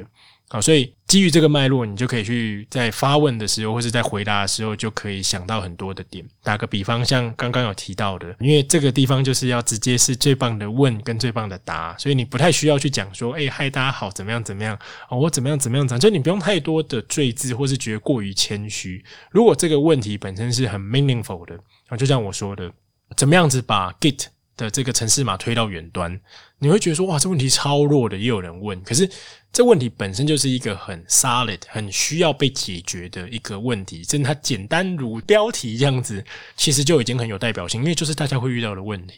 好，所以基于这个脉络，你就可以去在发问的时候，或是在回答的时候，就可以想到很多的点。打个比方，像刚刚有提到的，因为这个地方就是要直接是最棒的问跟最棒的答，所以你不太需要去讲说，哎，嗨，大家好，怎么样怎么样？哦，我怎么样怎么样？讲，就你不用太多的赘字，或是觉得过于谦虚。如果这个问题本身是很 meaningful 的，啊，就像我说的，怎么样子把 Git 的这个城市码推到远端，你会觉得说哇，这问题超弱的，也有人问。可是这问题本身就是一个很 solid、很需要被解决的一个问题，真的它简单如标题这样子，其实就已经很有代表性，因为就是大家会遇到的问题。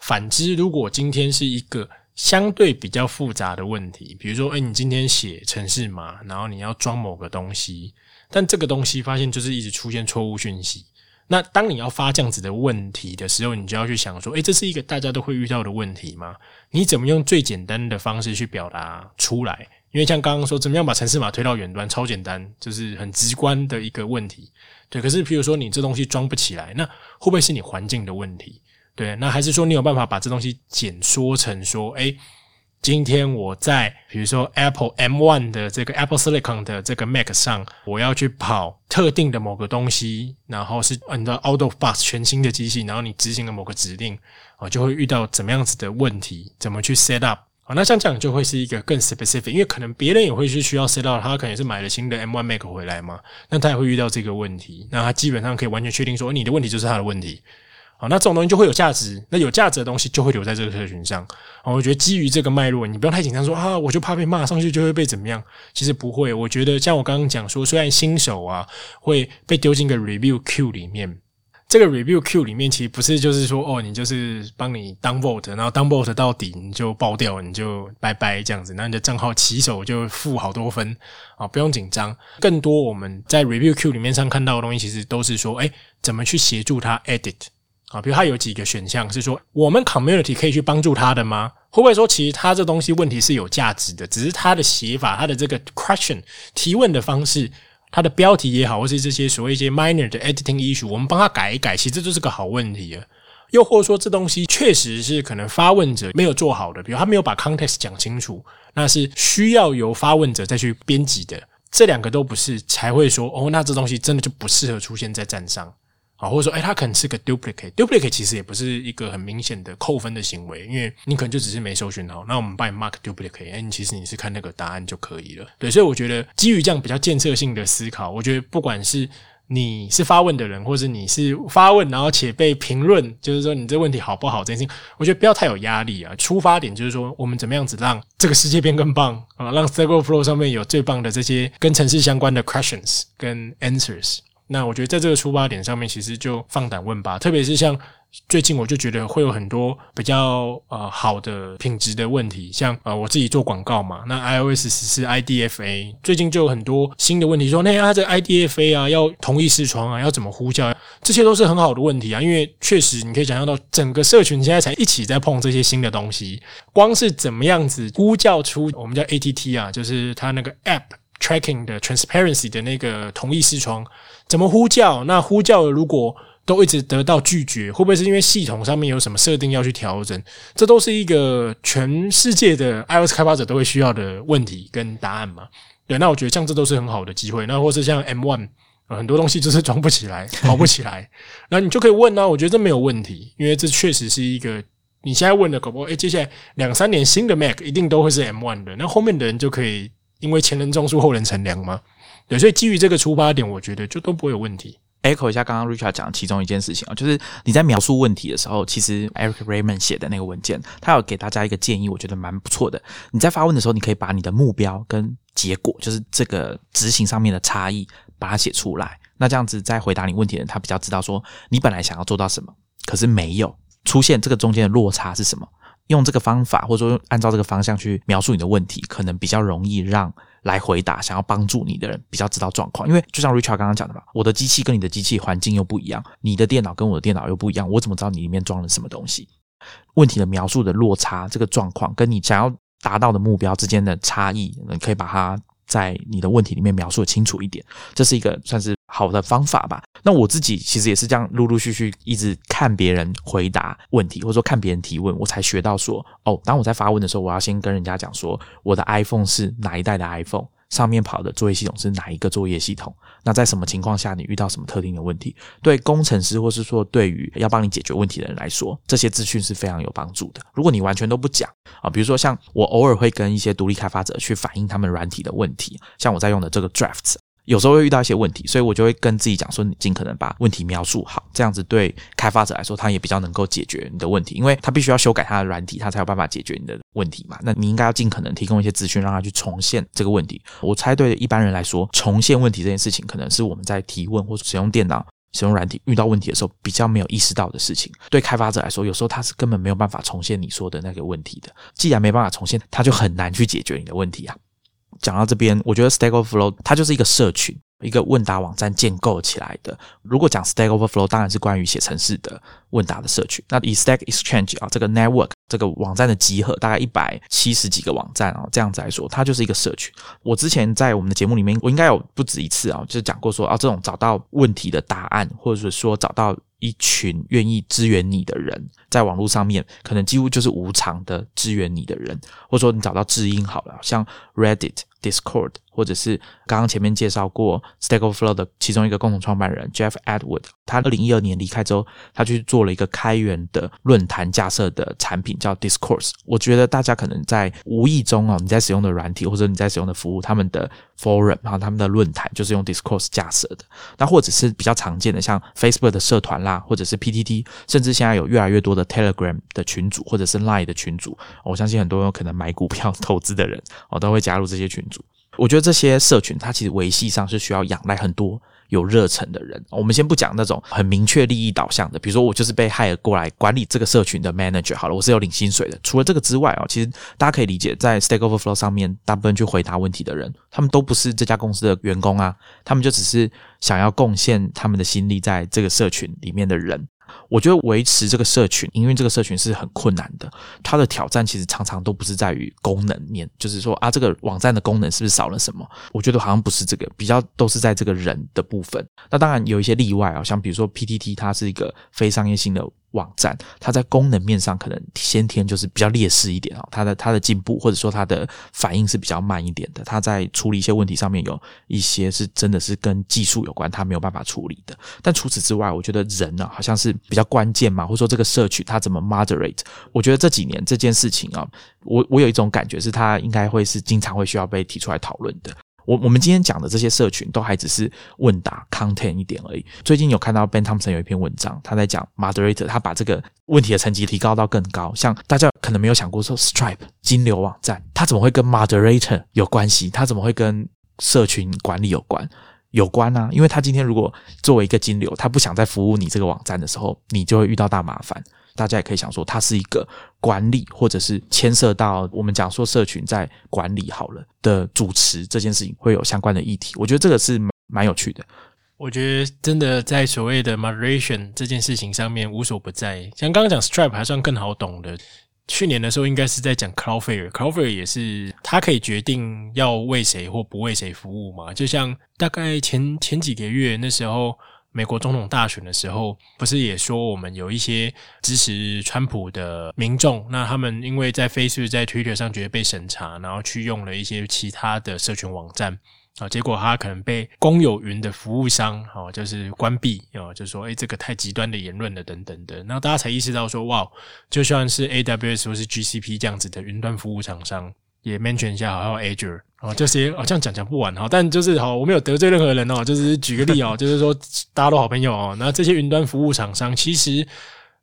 反之，如果今天是一个相对比较复杂的问题，比如说，哎，你今天写城市码，然后你要装某个东西，但这个东西发现就是一直出现错误讯息。那当你要发这样子的问题的时候，你就要去想说，诶，这是一个大家都会遇到的问题吗？你怎么用最简单的方式去表达出来？因为像刚刚说，怎么样把城市码推到远端，超简单，就是很直观的一个问题。对，可是比如说你这东西装不起来，那会不会是你环境的问题？对，那还是说你有办法把这东西简缩成说，诶。今天我在比如说 Apple M1 的这个 Apple Silicon 的这个 Mac 上，我要去跑特定的某个东西，然后是你的 Out of Box 全新的机器，然后你执行了某个指令，啊，就会遇到怎么样子的问题，怎么去 set up 啊？那像这样就会是一个更 specific，因为可能别人也会是需要 set up，他可能是买了新的 M1 Mac 回来嘛，那他也会遇到这个问题，那他基本上可以完全确定说你的问题就是他的问题。好，那这种东西就会有价值，那有价值的东西就会留在这个社群上。我觉得基于这个脉络，你不用太紧张，说啊，我就怕被骂上去就会被怎么样？其实不会。我觉得像我刚刚讲说，虽然新手啊会被丢进个 review queue 里面，这个 review queue 里面其实不是就是说哦，你就是帮你当 vote，然后当 vote 到底你就爆掉，你就拜拜这样子，那你的账号起手就负好多分啊，不用紧张。更多我们在 review queue 里面上看到的东西，其实都是说，哎，怎么去协助他 edit。啊，比如他有几个选项是说，我们 community 可以去帮助他的吗？会不会说，其实他这东西问题是有价值的，只是他的写法，他的这个 question 提问的方式，他的标题也好，或是这些所谓一些 minor 的 editing issue，我们帮他改一改，其实这就是个好问题啊。又或者说，这东西确实是可能发问者没有做好的，比如他没有把 context 讲清楚，那是需要由发问者再去编辑的。这两个都不是，才会说哦，那这东西真的就不适合出现在站上。啊，或者说，哎，它可能是个 duplicate，duplicate 其实也不是一个很明显的扣分的行为，因为你可能就只是没搜寻好，那我们帮你 mark duplicate，哎，其实你是看那个答案就可以了。对，所以我觉得基于这样比较建设性的思考，我觉得不管是你是发问的人，或者你是发问然后且被评论，就是说你这问题好不好这件事情，我觉得不要太有压力啊。出发点就是说，我们怎么样子让这个世界变更棒啊，让 Stack Overflow 上面有最棒的这些跟城市相关的 questions 跟 answers。那我觉得在这个出发点上面，其实就放胆问吧。特别是像最近，我就觉得会有很多比较呃好的品质的问题，像呃我自己做广告嘛，那 iOS 十四 IDFA，最近就有很多新的问题，说那啊这 IDFA 啊要同意视窗啊，要怎么呼叫，这些都是很好的问题啊。因为确实你可以想象到，整个社群现在才一起在碰这些新的东西，光是怎么样子呼叫出我们叫 ATT 啊，就是它那个 App Tracking 的 Transparency 的那个同意视窗。怎么呼叫？那呼叫如果都一直得到拒绝，会不会是因为系统上面有什么设定要去调整？这都是一个全世界的 iOS 开发者都会需要的问题跟答案嘛？对，那我觉得像这都是很好的机会。那或是像 M1，很多东西就是装不起来，跑不起来，(laughs) 那你就可以问啊。我觉得这没有问题，因为这确实是一个你现在问的可不？诶，接下来两三年新的 Mac 一定都会是 M1 的，那后面的人就可以因为前人种树，后人乘凉吗？对，所以基于这个出发点，我觉得就都不会有问题。echo 一下刚刚 Richard 讲其中一件事情啊，就是你在描述问题的时候，其实 Eric Raymond 写的那个文件，他有给大家一个建议，我觉得蛮不错的。你在发问的时候，你可以把你的目标跟结果，就是这个执行上面的差异，把它写出来。那这样子在回答你问题的人，他比较知道说你本来想要做到什么，可是没有出现这个中间的落差是什么。用这个方法，或者说按照这个方向去描述你的问题，可能比较容易让。来回答想要帮助你的人比较知道状况，因为就像 Richard 刚刚讲的嘛，我的机器跟你的机器环境又不一样，你的电脑跟我的电脑又不一样，我怎么知道你里面装了什么东西？问题的描述的落差，这个状况跟你想要达到的目标之间的差异，你可以把它。在你的问题里面描述的清楚一点，这是一个算是好的方法吧。那我自己其实也是这样，陆陆续续一直看别人回答问题，或者说看别人提问，我才学到说，哦，当我在发问的时候，我要先跟人家讲说，我的 iPhone 是哪一代的 iPhone。上面跑的作业系统是哪一个作业系统？那在什么情况下你遇到什么特定的问题？对工程师或是说对于要帮你解决问题的人来说，这些资讯是非常有帮助的。如果你完全都不讲啊，比如说像我偶尔会跟一些独立开发者去反映他们软体的问题，像我在用的这个 Drafts 有时候会遇到一些问题，所以我就会跟自己讲说，你尽可能把问题描述好，这样子对开发者来说，他也比较能够解决你的问题，因为他必须要修改他的软体，他才有办法解决你的问题嘛。那你应该要尽可能提供一些资讯，让他去重现这个问题。我猜对一般人来说，重现问题这件事情，可能是我们在提问或使用电脑、使用软体遇到问题的时候比较没有意识到的事情。对开发者来说，有时候他是根本没有办法重现你说的那个问题的。既然没办法重现，他就很难去解决你的问题啊。讲到这边，我觉得 Stack Overflow 它就是一个社群，一个问答网站建构起来的。如果讲 Stack Overflow，当然是关于写程式的问答的社群。那以 Stack Exchange 啊这个 network 这个网站的集合，大概一百七十几个网站啊，这样子来说，它就是一个社群。我之前在我们的节目里面，我应该有不止一次啊，就是讲过说啊，这种找到问题的答案，或者是说找到一群愿意支援你的人，在网络上面，可能几乎就是无偿的支援你的人，或者说你找到知音好了，像 Reddit。Discord，或者是刚刚前面介绍过 Stack Overflow 的其中一个共同创办人 Jeff Edward，他二零一二年离开之后，他去做了一个开源的论坛架设的产品，叫 Discourse。我觉得大家可能在无意中哦，你在使用的软体或者你在使用的服务，他们的 Forum 然后他们的论坛就是用 Discourse 架设的。那或者是比较常见的，像 Facebook 的社团啦，或者是 PTT，甚至现在有越来越多的 Telegram 的群组或者是 Line 的群组，我相信很多有可能买股票投资的人，哦都会加入这些群组。我觉得这些社群，它其实维系上是需要仰赖很多有热忱的人。我们先不讲那种很明确利益导向的，比如说我就是被害了过来管理这个社群的 manager 好了，我是有领薪水的。除了这个之外啊，其实大家可以理解，在 Stack Overflow 上面大部分去回答问题的人，他们都不是这家公司的员工啊，他们就只是想要贡献他们的心力在这个社群里面的人。我觉得维持这个社群，因为这个社群是很困难的。它的挑战其实常常都不是在于功能面，就是说啊，这个网站的功能是不是少了什么？我觉得好像不是这个，比较都是在这个人的部分。那当然有一些例外啊，像比如说 PTT，它是一个非商业性的。网站，它在功能面上可能先天就是比较劣势一点啊，它的它的进步或者说它的反应是比较慢一点的，它在处理一些问题上面有一些是真的是跟技术有关，它没有办法处理的。但除此之外，我觉得人呢好像是比较关键嘛，或者说这个社区它怎么 moderate，我觉得这几年这件事情啊，我我有一种感觉是它应该会是经常会需要被提出来讨论的。我我们今天讲的这些社群都还只是问答 content 一点而已。最近有看到 Ben Thompson 有一篇文章，他在讲 moderator，他把这个问题的层级提高到更高。像大家可能没有想过说，Stripe 金流网站，它怎么会跟 moderator 有关系？它怎么会跟社群管理有关？有关啊，因为他今天如果作为一个金流，他不想再服务你这个网站的时候，你就会遇到大麻烦。大家也可以想说，它是一个管理，或者是牵涉到我们讲说社群在管理好了的主持这件事情，会有相关的议题。我觉得这个是蛮有趣的。我觉得真的在所谓的 moderation 这件事情上面无所不在。像刚刚讲 Stripe 还算更好懂的，去年的时候应该是在讲 Cloudflare，Cloudflare 也是它可以决定要为谁或不为谁服务嘛。就像大概前前几个月那时候。美国总统大选的时候，不是也说我们有一些支持川普的民众，那他们因为在 Facebook、在 Twitter 上觉得被审查，然后去用了一些其他的社群网站啊，结果他可能被公有云的服务商哦，就是关闭哦，就说哎，这个太极端的言论了等等的，然后大家才意识到说哇，就算是 AWS 或是 GCP 这样子的云端服务厂商。也 mention 一下，还有 Azure 哦，这些哦，这样讲讲不完哈。但就是好，我没有得罪任何人哦，就是举个例哦，就是说大家都好朋友哦。那这些云端服务厂商其实，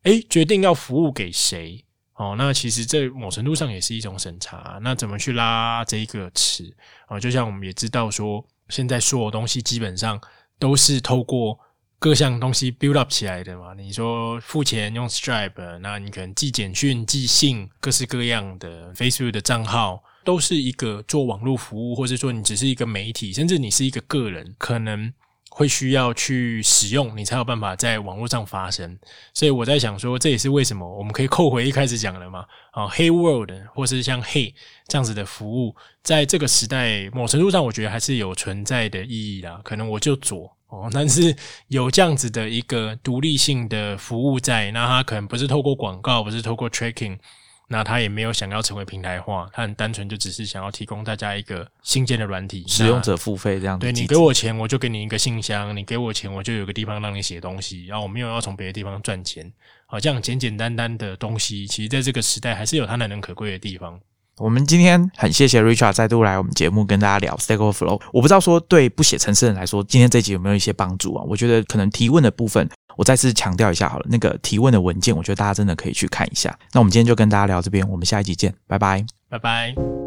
诶决定要服务给谁哦？那其实这某程度上也是一种审查。那怎么去拉这一个尺啊？就像我们也知道说，现在所有东西基本上都是透过各项东西 build up 起来的嘛。你说付钱用 Stripe，那你可能寄简讯、寄信，各式各样的 Facebook 的账号。都是一个做网络服务，或者说你只是一个媒体，甚至你是一个个人，可能会需要去使用，你才有办法在网络上发声。所以我在想说，这也是为什么我们可以扣回一开始讲的嘛，啊，，Hey world 或是像 Hey 这样子的服务，在这个时代某程度上，我觉得还是有存在的意义啦。可能我就左哦，但是有这样子的一个独立性的服务在，那它可能不是透过广告，不是透过 tracking。那他也没有想要成为平台化，他很单纯就只是想要提供大家一个新建的软体，使用者付费这样。对你给我钱，我就给你一个信箱；你给我钱，我就有个地方让你写东西。然后我没有要从别的地方赚钱，好，这样简简单单的东西，其实在这个时代还是有它难能可贵的地方。我们今天很谢谢 Richard 再度来我们节目跟大家聊 Stack Overflow。我不知道说对不写程式人来说，今天这集有没有一些帮助啊？我觉得可能提问的部分，我再次强调一下好了，那个提问的文件，我觉得大家真的可以去看一下。那我们今天就跟大家聊这边，我们下一集见，拜拜，拜拜。